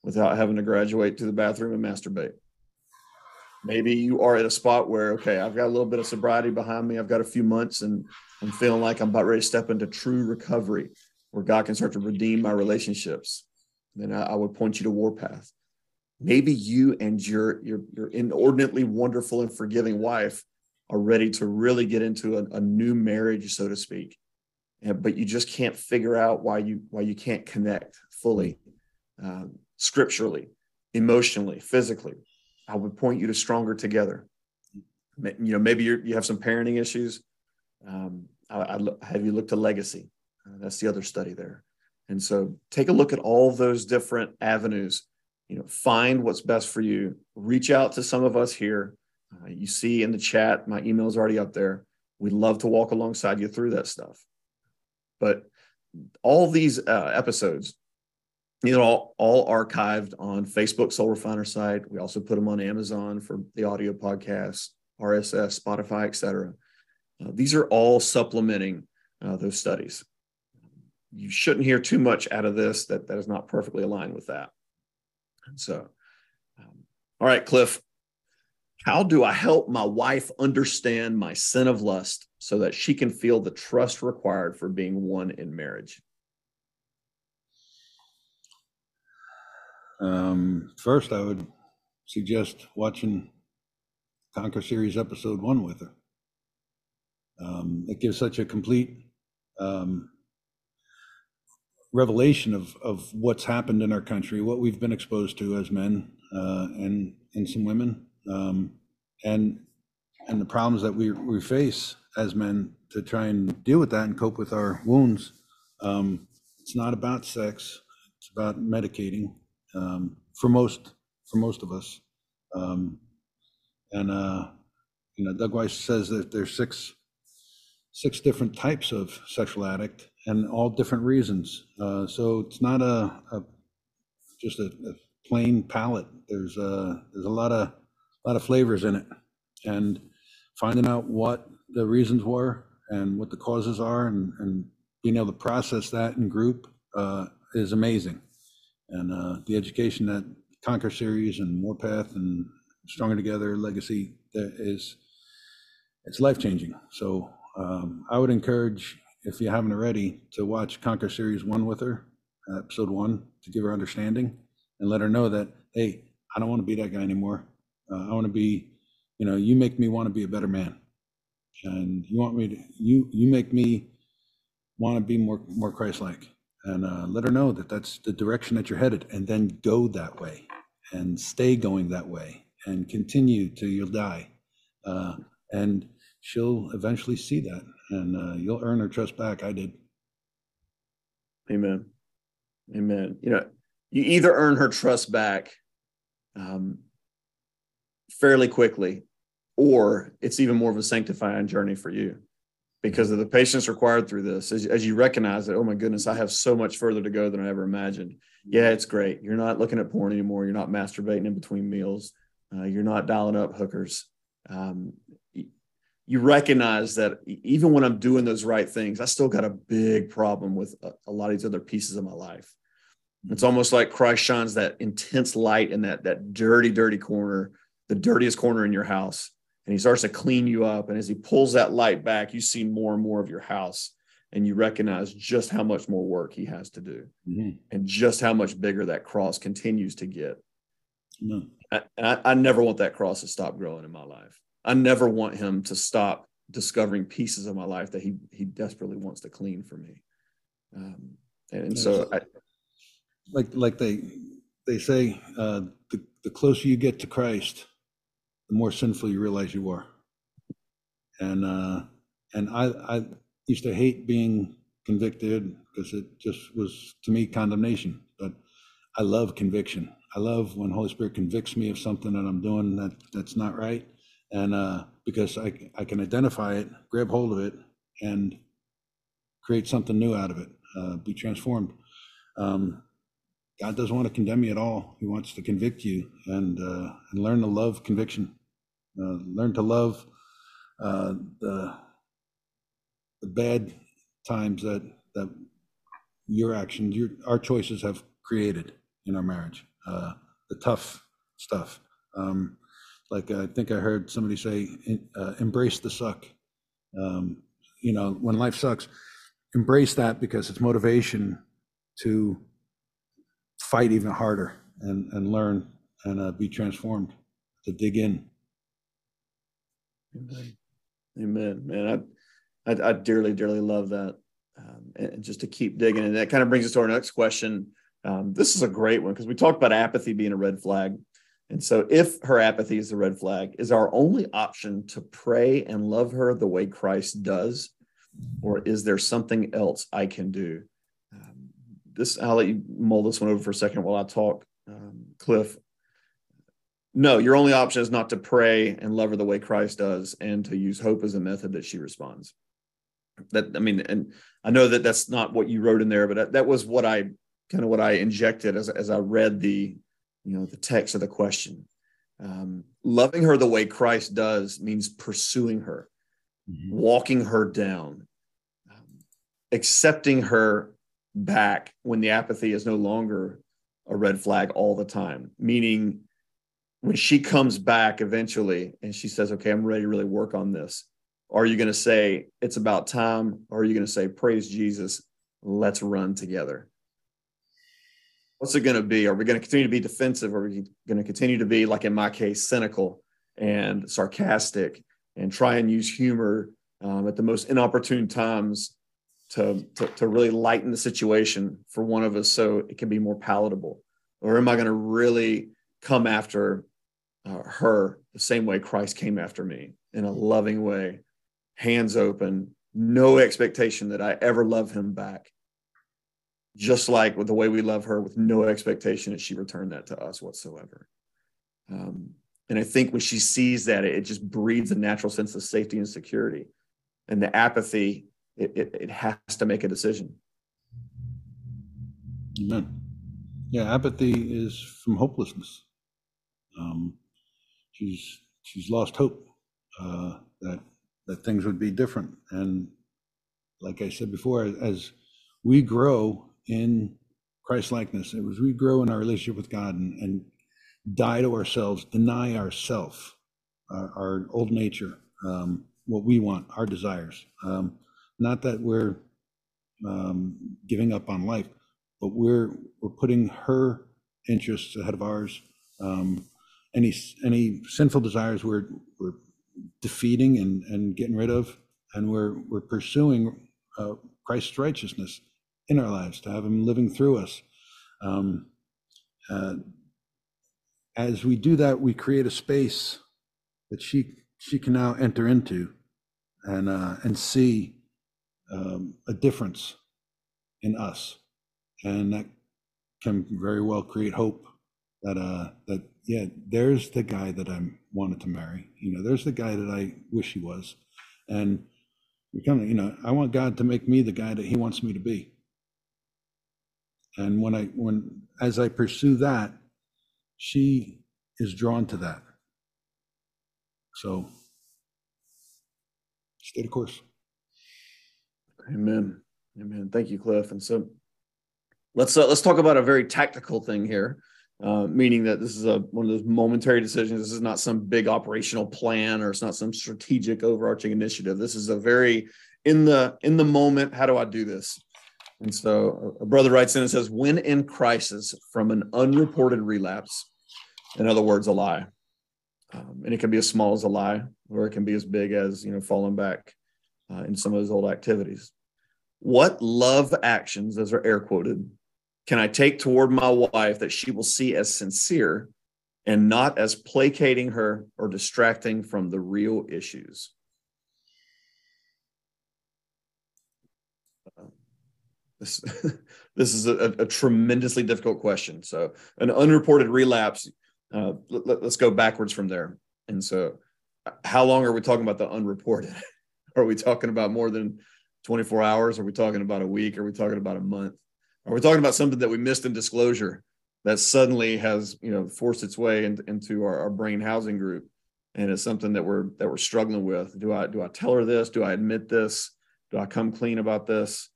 without having to graduate to the bathroom and masturbate. Maybe you are at a spot where, okay, I've got a little bit of sobriety behind me. I've got a few months and I'm feeling like I'm about ready to step into true recovery where God can start to redeem my relationships. Then I, I would point you to Warpath. Maybe you and your, your, your inordinately wonderful and forgiving wife are ready to really get into a, a new marriage, so to speak. And, but you just can't figure out why you why you can't connect fully, um, scripturally, emotionally, physically. I would point you to stronger together. You know, maybe you have some parenting issues. Um, I, I have you looked to legacy? Uh, that's the other study there. And so take a look at all those different avenues. You know, find what's best for you. Reach out to some of us here. Uh, you see in the chat, my email is already up there. We'd love to walk alongside you through that stuff. But all these uh, episodes, you are all, all archived on Facebook Soul Refiner site. We also put them on Amazon for the audio podcasts, RSS, Spotify, etc. Uh, these are all supplementing uh, those studies. You shouldn't hear too much out of this that, that is not perfectly aligned with that. So, um, all right, Cliff, how do I help my wife understand my sin of lust so that she can feel the trust required for being one in marriage? Um, first, I would suggest watching Conquer Series Episode One with her. Um, it gives such a complete um, revelation of of what's happened in our country, what we've been exposed to as men, uh, and and some women, um, and and the problems that we, we face as men to try and deal with that and cope with our wounds. Um, it's not about sex. It's about medicating um, for most for most of us. Um, and uh, you know, Doug Weiss says that there's six six different types of sexual addict and all different reasons. Uh, so it's not a, a just a, a, plain palette. There's a there's a lot of a lot of flavors in it, and finding out what the reasons were and what the causes are, and, and being able to process that in group uh, is amazing. And uh, the education that Conquer series and Warpath and Stronger Together Legacy that is it's life changing. So um, I would encourage, if you haven't already, to watch Conquer Series One with her, episode one, to give her understanding and let her know that hey, I don't want to be that guy anymore. Uh, I want to be, you know, you make me want to be a better man, and you want me to you you make me want to be more more Christ-like, and uh, let her know that that's the direction that you're headed, and then go that way, and stay going that way, and continue till you'll die, uh, and she'll eventually see that and uh, you'll earn her trust back. I did. Amen. Amen. You know, you either earn her trust back um, fairly quickly, or it's even more of a sanctifying journey for you because of the patience required through this. As, as you recognize that, oh my goodness, I have so much further to go than I ever imagined. Yeah, it's great. You're not looking at porn anymore. You're not masturbating in between meals. Uh, you're not dialing up hookers. Um, you recognize that even when I'm doing those right things, I still got a big problem with a, a, lot of these other pieces of my life. It's mm-hmm. almost like Christ shines that intense light in that that dirty, dirty corner, the dirtiest corner in your house, and he starts to clean you up. And as he pulls that light back, you see more and more of your house, and you recognize just how much more work he has to do, mm-hmm. and just how much bigger that cross continues to get. Mm-hmm. I, I, I never want that cross to stop growing in my life. I never want him to stop discovering pieces of my life that he he desperately wants to clean for me. Um, and so, I, like like they they say, uh, the the closer you get to Christ, the more sinful you realize you are. And uh, and I I used to hate being convicted because it just was to me condemnation. But I love conviction. I love when Holy Spirit convicts me of something that I'm doing that that's not right and uh, because I, I can identify it, grab hold of it, and create something new out of it, uh, be transformed. Um, God doesn't want to condemn you at all. He wants to convict you and uh, and learn to love conviction, uh, learn to love uh, the the bad times that that your actions, your our choices have created in our marriage, uh, the tough stuff. Um, like I think I heard somebody say, uh, embrace the suck. Um, you know, when life sucks, embrace that because it's motivation to fight even harder and, and learn and uh, be transformed, to dig in. Amen. Amen. Man, I, I, I dearly, dearly love that. Um, and just to keep digging. And that kind of brings us to our next question. Um, this is a great one because we talked about apathy being a red flag. And so, if her apathy is a red flag, is our only option to pray and love her the way Christ does? Or is there something else I can do? Um, this, I'll let you mull this one over for a second while I talk, um, Cliff. No, your only option is not to pray and love her the way Christ does and to use hope as a method that she responds. That, I mean, and I know that that's not what you wrote in there, but that, that was what I kind of what I injected as, as I read the you know the text of the question um, loving her the way christ does means pursuing her mm-hmm. walking her down um, accepting her back when the apathy is no longer a red flag all the time meaning when she comes back eventually and she says okay i'm ready to really work on this are you going to say it's about time or are you going to say praise jesus let's run together what's it going to be? Are we going to continue to be defensive? Are we going to continue to be, like in my case, cynical and sarcastic and try and use humor um, at the most inopportune times to, to, to really lighten the situation for one of us so it can be more palatable? Or am I going to really come after uh, her the same way Christ came after me in a loving way, hands open, no expectation that I ever love him back. Just like with the way we love her, with no expectation that she returned that to us whatsoever. Um, and I think when she sees that, it, just breeds a natural sense of safety and security. And the apathy, it, it, it has to make a decision. Amen. Yeah, apathy is from hopelessness. Um, she's she's lost hope uh, that that things would be different. And like I said before, as we grow in Christ likeness, as we grow in our relationship with God and, and die to ourselves, deny ourself, our, our old nature, um, what we want, our desires. Um, not that we're um, giving up on life, but we're we're putting her interests ahead of ours. Um, any any sinful desires we're we're defeating and, and getting rid of, and we're we're pursuing uh, Christ's righteousness in our lives to have Him living through us. Um, uh, as we do that, we create a space that she she can now enter into, and uh, and see um, a difference in us, and that can very well create hope that uh that yeah there's the guy that I wanted to marry. You know there's the guy that I wish he was. And we kind of you know I want God to make me the guy that he wants me to be. And when I when as I pursue that she is drawn to that. So stay the course. Amen. Amen. Thank you cliff. And so let's uh, let's talk about a very tactical thing here uh, meaning that this is a one of those momentary decisions. This is not some big operational plan or it's not some strategic overarching initiative. This is a very in the in the moment. How do I do this? And so a brother writes in and says, "When in crisis from an unreported relapse, in other words, a lie, um, and it can be as small as a lie, or it can be as big as you know falling back uh, in some of those old activities. What love actions, those are air quoted, can I take toward my wife that she will see as sincere and not as placating her or distracting from the real issues? This, this is a, a, tremendously difficult question. So, an unreported relapse, uh, let, us go backwards from there. And so, how long are we talking about the unreported? are we talking about more than 24 hours? Are we talking about a week? Are we talking about a month? Are we talking about something that we missed in disclosure that suddenly has you know forced its way in, into our, our brain housing group? And it's something that we're that we're struggling with. Do i do i tell her this? Do i admit this? Do i come clean about this?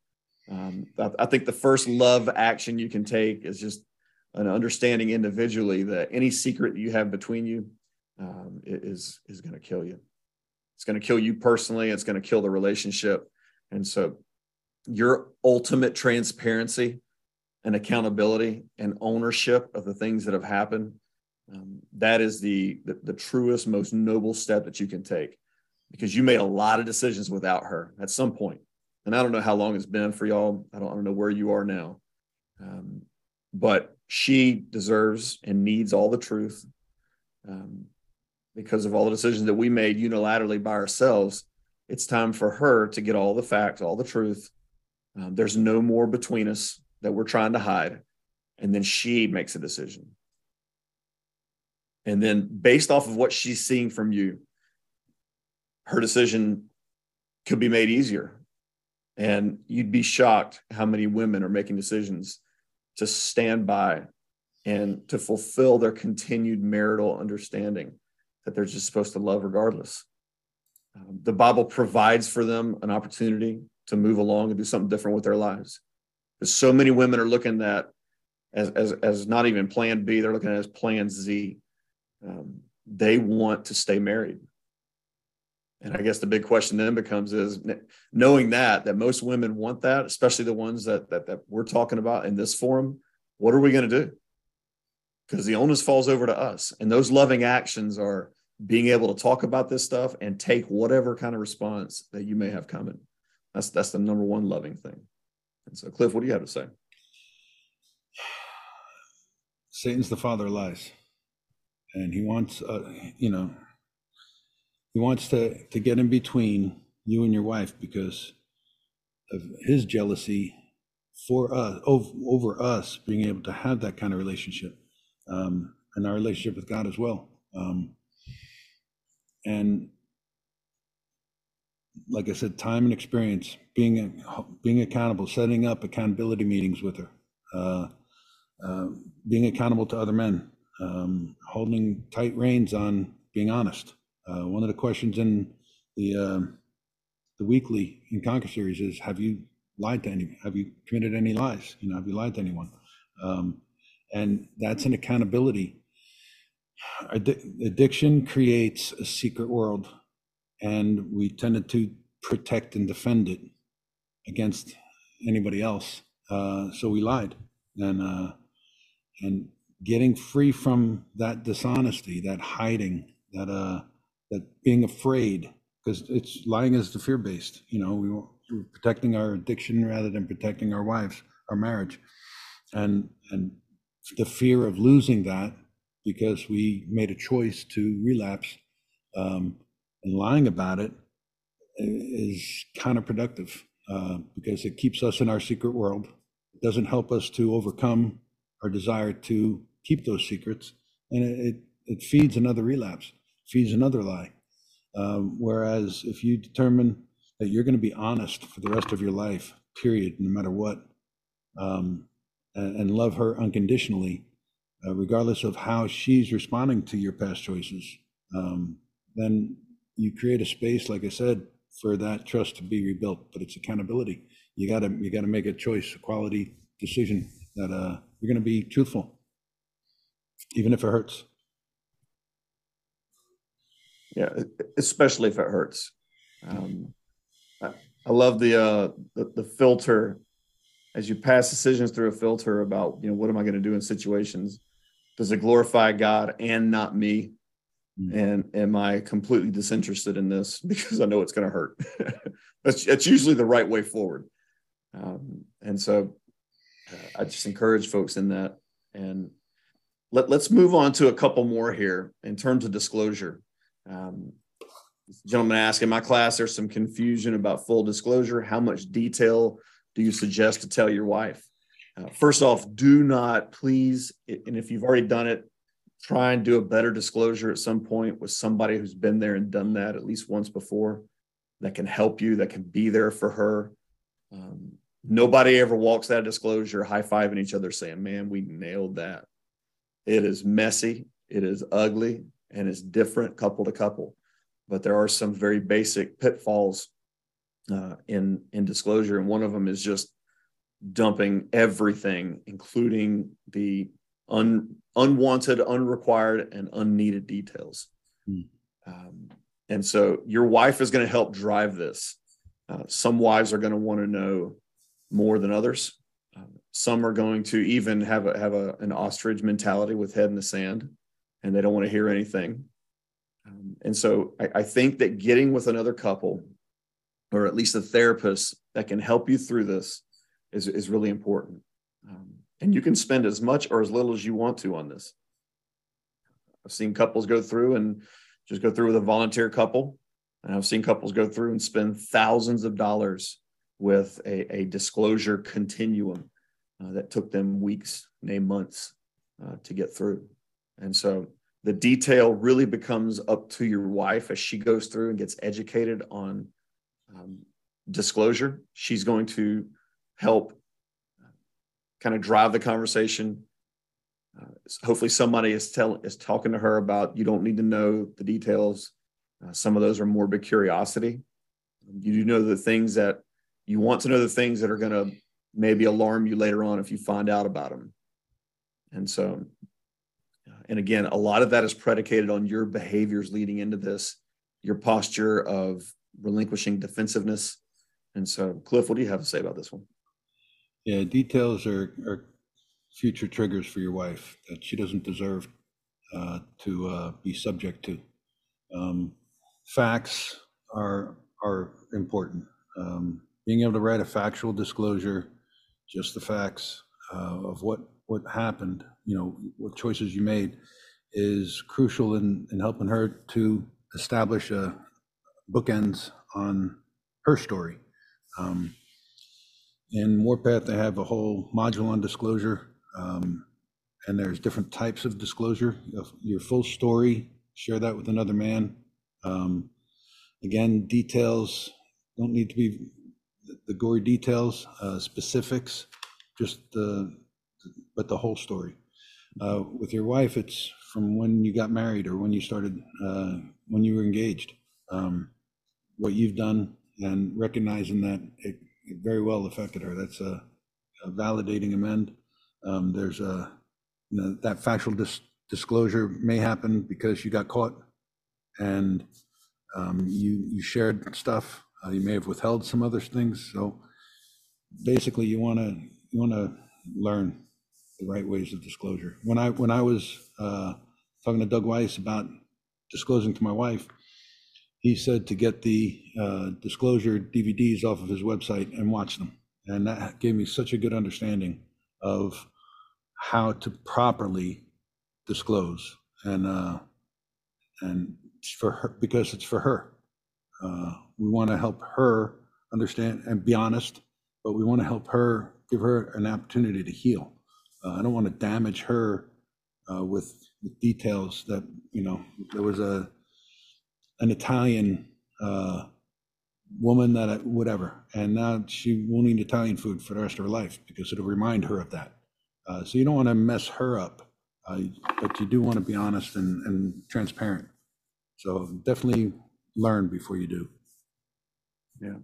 Um, I, I, think the first love action you can take is just an understanding individually that any secret you have between you um, is is going to kill you. It's going to kill you personally. It's going to kill the relationship. And so your ultimate transparency and accountability and ownership of the things that have happened um, that is the, the, the truest most noble step that you can take. Because you made a lot of decisions without her at some point. And i don't know how long it's been for y'all. I don't, I don't know where you are now. Um, but she deserves and needs all the truth um, because of all the decisions that we made unilaterally by ourselves. It's time for her to get all the facts all the truth um, there's no more between us that we're trying to hide. And then she makes a decision. And then, based off of what she's seeing from you, her decision could be made easier. And you'd be shocked how many women are making decisions to stand by and to fulfill their continued marital understanding that they're just supposed to love regardless. Um, the Bible provides for them an opportunity to move along and do something different with their lives. Because so many women are looking at as, as, as not even plan B, they're looking at as plan Z. Um, they want to stay married. And I guess the big question then becomes is knowing that, that most women want that, especially the ones that, that, that we're talking about in this forum, what are we going to do? Because the onus falls over to us. And those loving actions are being able to talk about this stuff and take whatever kind of response that you may have coming. That's that's the number one loving thing. And so, Cliff, what do you have to say? Satan's the father of lies, and he wants, uh, you know, he wants to to get in between you and your wife because of his jealousy for us over, over us being able to have that kind of relationship um, and our relationship with God as well. Um, and like I said, time and experience, being being accountable, setting up accountability meetings with her, uh, uh, being accountable to other men, um, holding tight reins on being honest. Uh, one of the questions in the um, the weekly in Conquer series is: Have you lied to any? Have you committed any lies? You know, have you lied to anyone? Um, and that's an accountability. Addiction creates a secret world, and we tended to protect and defend it against anybody else. Uh, so we lied, and uh, and getting free from that dishonesty, that hiding, that uh, that being afraid, because it's lying is the fear based. You know, we we're protecting our addiction rather than protecting our wives, our marriage, and and the fear of losing that because we made a choice to relapse um, and lying about it is counterproductive uh, because it keeps us in our secret world. It doesn't help us to overcome our desire to keep those secrets, and it, it, it feeds another relapse, feeds another lie. Um, whereas if you determine that you're going to be honest for the rest of your life, period, no matter what, um, and, and, love her unconditionally, uh, regardless of how she's responding to your past choices, um, then you create a space, like I said, for that trust to be rebuilt. But it's accountability. You gotta you gotta make a choice, a quality decision that uh, you're to be truthful, even if it hurts. Yeah, especially if it hurts. Um, I, I love the, uh, the the filter as you pass decisions through a filter about you know what am I going to do in situations. Does it glorify God and not me? Mm. And am I completely disinterested in this because I know it's going to hurt? that's that's usually the right way forward. Um, and so I just encourage folks in that. And let, let's move on to a couple more here in terms of disclosure. Um, gentleman asked in my class, there's some confusion about full disclosure. How much detail do you suggest to tell your wife? Uh, first off, do not please, and if you've already done it, try and do a better disclosure at some point with somebody who's been there and done that at least once before that can help you, that can be there for her. Um, Nobody ever walks that disclosure high fiving each other saying, man, we nailed that. It is messy, it is ugly, and it's different couple to couple. But there are some very basic pitfalls uh, in, in disclosure. And one of them is just dumping everything, including the un, unwanted, unrequired, and unneeded details. Mm. Um, and so your wife is going to help drive this. Uh, some wives are going to want to know more than others. Um, some are going to even have a, have a, an ostrich mentality with head in the sand, and they don't want to hear anything. Um, and so I, I think that getting with another couple, or at least a therapist that can help you through this, is is really important. Um, and you can spend as much or as little as you want to on this. I've seen couples go through and just go through with a volunteer couple. And I've seen couples go through and spend thousands of dollars with a, a disclosure continuum uh, that took them weeks, nay months, uh, to get through. And so the detail really becomes up to your wife as she goes through and gets educated on um, disclosure. She's going to help kind of drive the conversation. Uh, hopefully, somebody is telling is talking to her about you don't need to know the details. Uh, some of those are morbid curiosity. You do know the things that you want to know the things that are going to maybe alarm you later on if you find out about them. And so, and again, a lot of that is predicated on your behaviors leading into this, your posture of relinquishing defensiveness. And so, Cliff, what do you have to say about this one? Yeah, details are, are future triggers for your wife that she doesn't deserve uh, to uh, be subject to. Um, facts are are important. Um, being able to write a factual disclosure, just the facts uh, of what what happened, you know, what choices you made, is crucial in in helping her to establish a bookends on her story. Um, in Warpath, they have a whole module on disclosure, um, and there's different types of disclosure. Your full story, share that with another man. Um, again, details don't need to be the gory details, uh, specifics, just the, but the whole story. Uh, with your wife, it's from when you got married or when you started, uh, when you were engaged, um, what you've done, and recognizing that it, very well affected her. That's a, a validating amend. Um, there's a, you know, that factual dis- disclosure may happen because you got caught and um, you you shared stuff. Uh, you may have withheld some other things. So basically, you want to you want to learn the right ways of disclosure. When I when I was uh, talking to Doug Weiss about disclosing to my wife, he said to get the uh, disclosure DVDs off of his website and watch them, and that gave me such a good understanding of how to properly disclose and uh, and for her because it's for her. Uh, we want to help her understand and be honest, but we want to help her give her an opportunity to heal. Uh, I don't want to damage her uh, with, with details that you know. There was a an Italian uh, woman that I, whatever, and now she won't eat Italian food for the rest of her life because it'll remind her of that. Uh, so you don't want to mess her up, uh, but you do want to be honest and, and transparent. So definitely learn before you do. Yeah.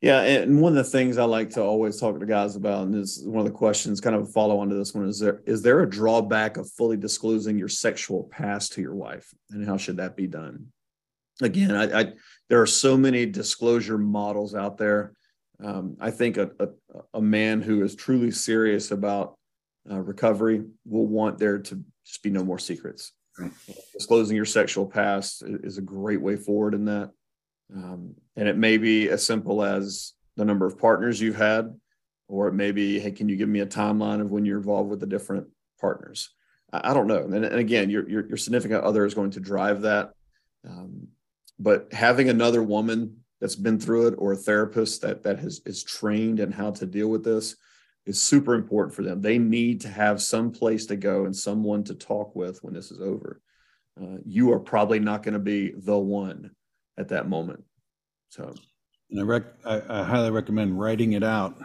Yeah, and one of the things I like to always talk to guys about, and this is one of the questions, kind of a follow on to this one, is there is there a drawback of fully disclosing your sexual past to your wife, and how should that be done? Again, I, I there are so many disclosure models out there. Um, I think a, a, a man who is truly serious about uh, recovery will want there to just be no more secrets. Right. Disclosing your sexual past is a great way forward in that. Um, and it may be as simple as the number of partners you've had, or it may be, hey, can you give me a timeline of when you're involved with the different partners? I, I don't know. And, and, again, your, your, your significant other is going to drive that. Um, but having another woman that's been through it or a therapist that that has is trained in how to deal with this is super important for them. They need to have some place to go and someone to talk with when this is over. Uh, you are probably not going to be the one at that moment. So, and I, rec- I, I highly recommend writing it out,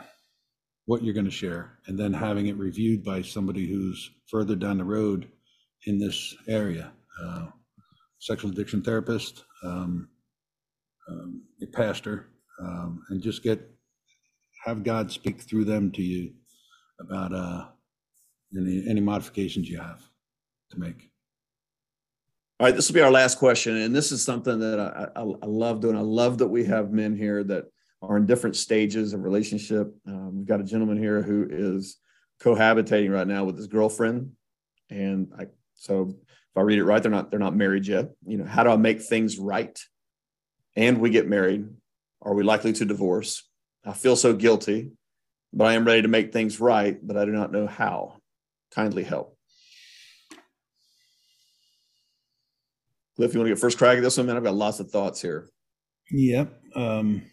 what you're going to share, and then having it reviewed by somebody who's further down the road in this area. Uh, sexual addiction therapist, um, um, a pastor, um, and just get have God speak through them to you about uh, any any modifications you have to make. All right, this will be our last question, and this is something that I, I, I, love doing. I love that we have men here that are in different stages of relationship. Um, we've got a gentleman here who is cohabitating right now with his girlfriend, and I, so if I read it right, they're not they're not married yet. You know, how do I make things right? And we get married. Are we likely to divorce? I feel so guilty, but I am ready to make things right, but I do not know how. Kindly help. Cliff, you want to get first crack at this one, man? I've got lots of thoughts here. Yep. Um,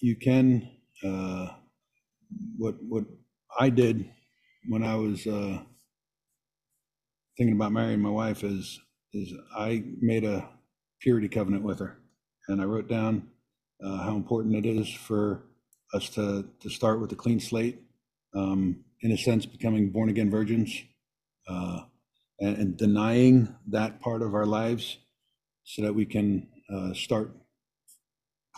you can. Uh, what what I did when I was uh, thinking about marrying my wife is is I made a purity covenant with her, and I wrote down uh, how important it is for us to to start with a clean slate. Um, in a sense, becoming born again virgins. Uh, and, and denying that part of our lives so that we can uh, start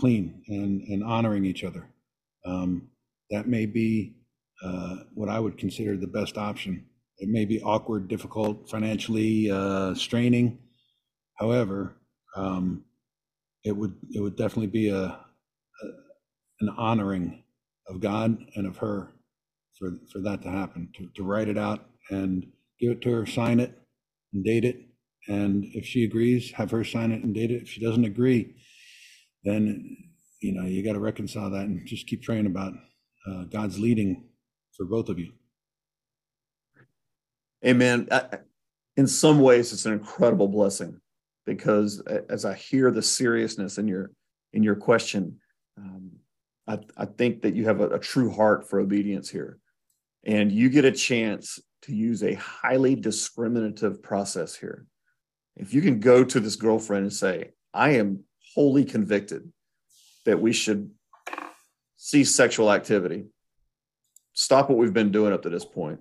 clean and, and honoring each other. Um, that may be uh, what I would consider the best option. It may be awkward, difficult, financially uh, straining. However, um, it would it would definitely be a, a, an honoring of God and of her for for that to happen. To to write it out and give it to her, sign it, and date it. And if she agrees, have her sign it and date it. If she doesn't agree, then you know you got to reconcile that and just keep praying about uh, God's leading for both of you. Amen. I, in some ways, it's an incredible blessing because as I hear the seriousness in your in your question, um, I, I think that you have a, a true heart for obedience here, and you get a chance to use a highly discriminative process here. If you can go to this girlfriend and say, "I am wholly convicted that we should cease sexual activity, stop what we've been doing up to this point."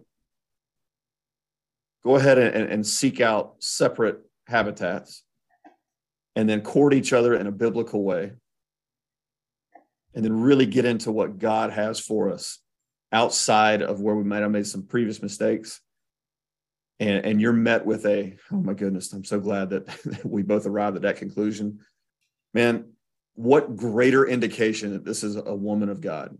Go ahead and, and seek out separate habitats and then court each other in a biblical way and then really get into what God has for us outside of where we might have made some previous mistakes. And, and you're met with a, oh my goodness, I'm so glad that, that we both arrived at that conclusion. Man, what greater indication that this is a woman of God.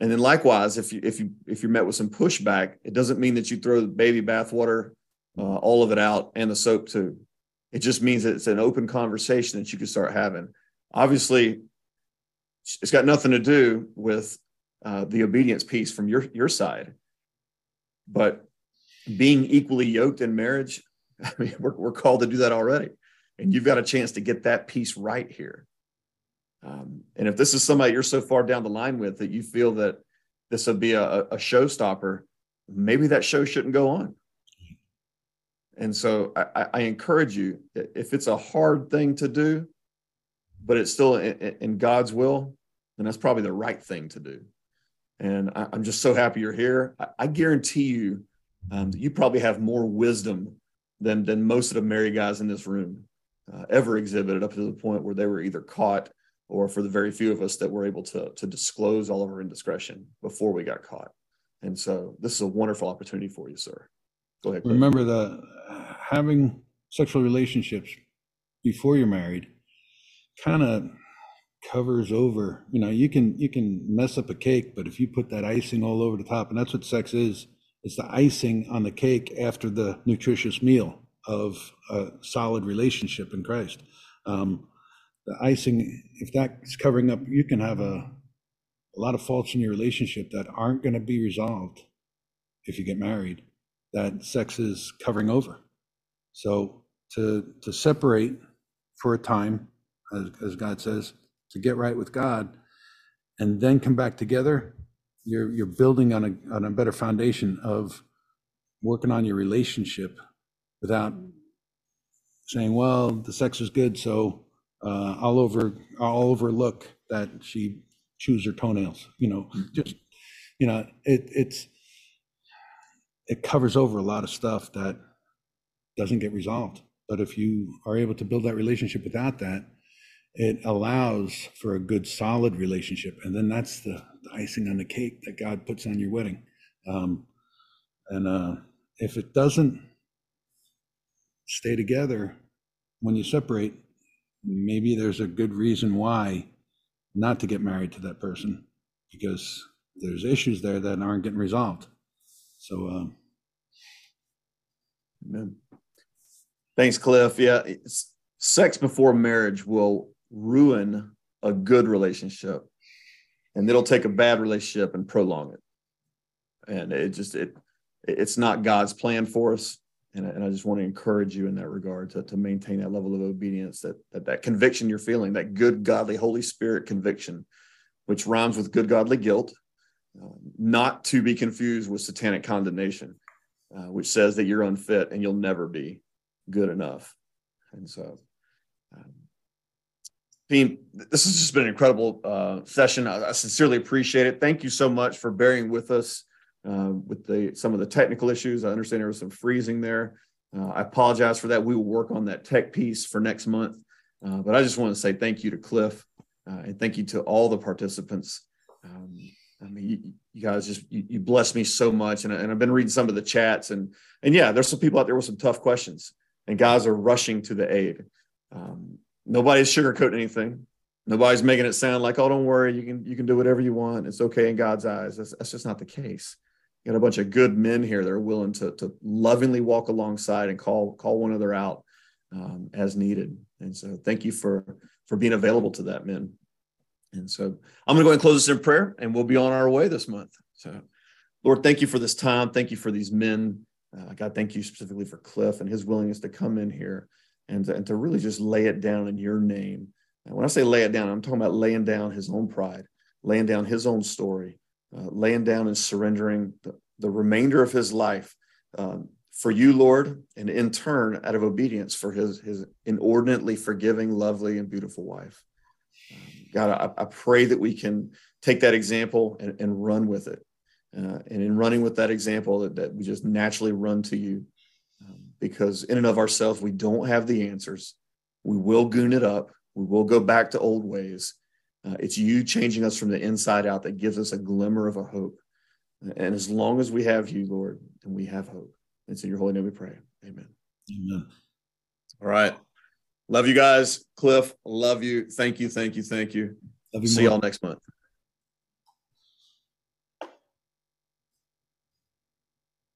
And then likewise, if you if you if you're met with some pushback, it doesn't mean that you throw the baby bathwater, uh, all of it out, and the soap too. It just means that it's an open conversation that you can start having. Obviously, it's got nothing to do with uh, the obedience piece from your your side, but being equally yoked in marriage, I mean, we're we're called to do that already, and you've got a chance to get that piece right here. Um, and if this is somebody you're so far down the line with that you feel that this would be a, a showstopper, maybe that show shouldn't go on. And so I, I, encourage you, if it's a hard thing to do, but it's still in, in God's will, then that's probably the right thing to do. And I, am just so happy you're here. I, I guarantee you um, that you probably have more wisdom than than most of the married guys in this room uh, ever exhibited up to the point where they were either caught or for the very few of us that were able to to disclose all of our indiscretion before we got caught. And so this is a wonderful opportunity for you, sir. Go ahead. Remember that having sexual relationships before you're married kind of covers over you know you can you can mess up a cake but if you put that icing all over the top and that's what sex is it's the icing on the cake after the nutritious meal of a solid relationship in christ. Um, the icing if that's covering up you can have a, a lot of faults in your relationship that aren't going to be resolved if you get married that sex is covering over. So to to separate for a time as, as god says to get right with God and then come back together, you're you're building on a on a better foundation of working on your relationship without saying, "Well, the sex is good, so uh, I'll over I'll overlook that she chews her toenails." You know, mm-hmm. just you know, it it's it covers over a lot of stuff that doesn't get resolved. But if you are able to build that relationship without that, it allows for a good solid relationship and then that's the, the icing on the cake that god puts on your wedding. Um, and uh, if it doesn't stay together when you separate maybe there's a good reason why not to get married to that person because there's issues there that aren't getting resolved. So um, Amen. thanks cliff. Yeah sex before marriage will ruin a good relationship and it'll take a bad relationship and prolong it. And it just it it's not god's plan for us. And, and i just want to encourage you in that regard to, to maintain that level of obedience that, that that conviction you're feeling that good godly holy spirit conviction which rhymes with good godly guilt uh, not to be confused with satanic condemnation uh, which says that you're unfit and you'll never be good enough. And so um, Team, this has just been an incredible uh, session. I, I, sincerely appreciate it. Thank you so much for bearing with us uh, with the some of the technical issues. I understand there was some freezing there. Uh, I apologize for that. We will work on that tech piece for next month. Uh, but I just want to say thank you to Cliff uh, and thank you to all the participants. Um, I mean, you, you guys just you, you bless me so much, and, and I've been reading some of the chats, and and yeah, there's some people out there with some tough questions, and guys are rushing to the aid. Um, nobody's sugarcoating anything. Nobody's making it sound like, oh, don't worry, you can you can do whatever you want. It's okay in God's eyes. That's, that's just not the case. You got a bunch of good men here that are willing to, to lovingly walk alongside and call call one another out um, as needed. And so, thank you for for being available to that, men. And so, I'm going to go and close this in prayer, and we'll be on our way this month. So, Lord, thank you for this time. Thank you for these men. Uh, God, thank you specifically for Cliff and his willingness to come in here and to, and to really just lay it down in your name. And when I say lay it down, I'm talking about laying down his own pride, laying down his own story, uh, laying down and surrendering the, the remainder of his life um, for you, Lord, and in turn, out of obedience for his, his inordinately forgiving, lovely, and beautiful wife. Um, God, I, I, pray that we can take that example and, and run with it. Uh, and in running with that example, that, that we just naturally run to you because in and of ourselves, we don't have the answers. We will goon it up. We will go back to old ways. Uh, it's you changing us from the inside out that gives us a glimmer of a hope. And as long as we have you, Lord, and we have hope. It's in your holy name we pray. Amen. Amen. All right. Love you guys. Cliff, love you. Thank you. Thank you. Thank you. Love you See y'all next month.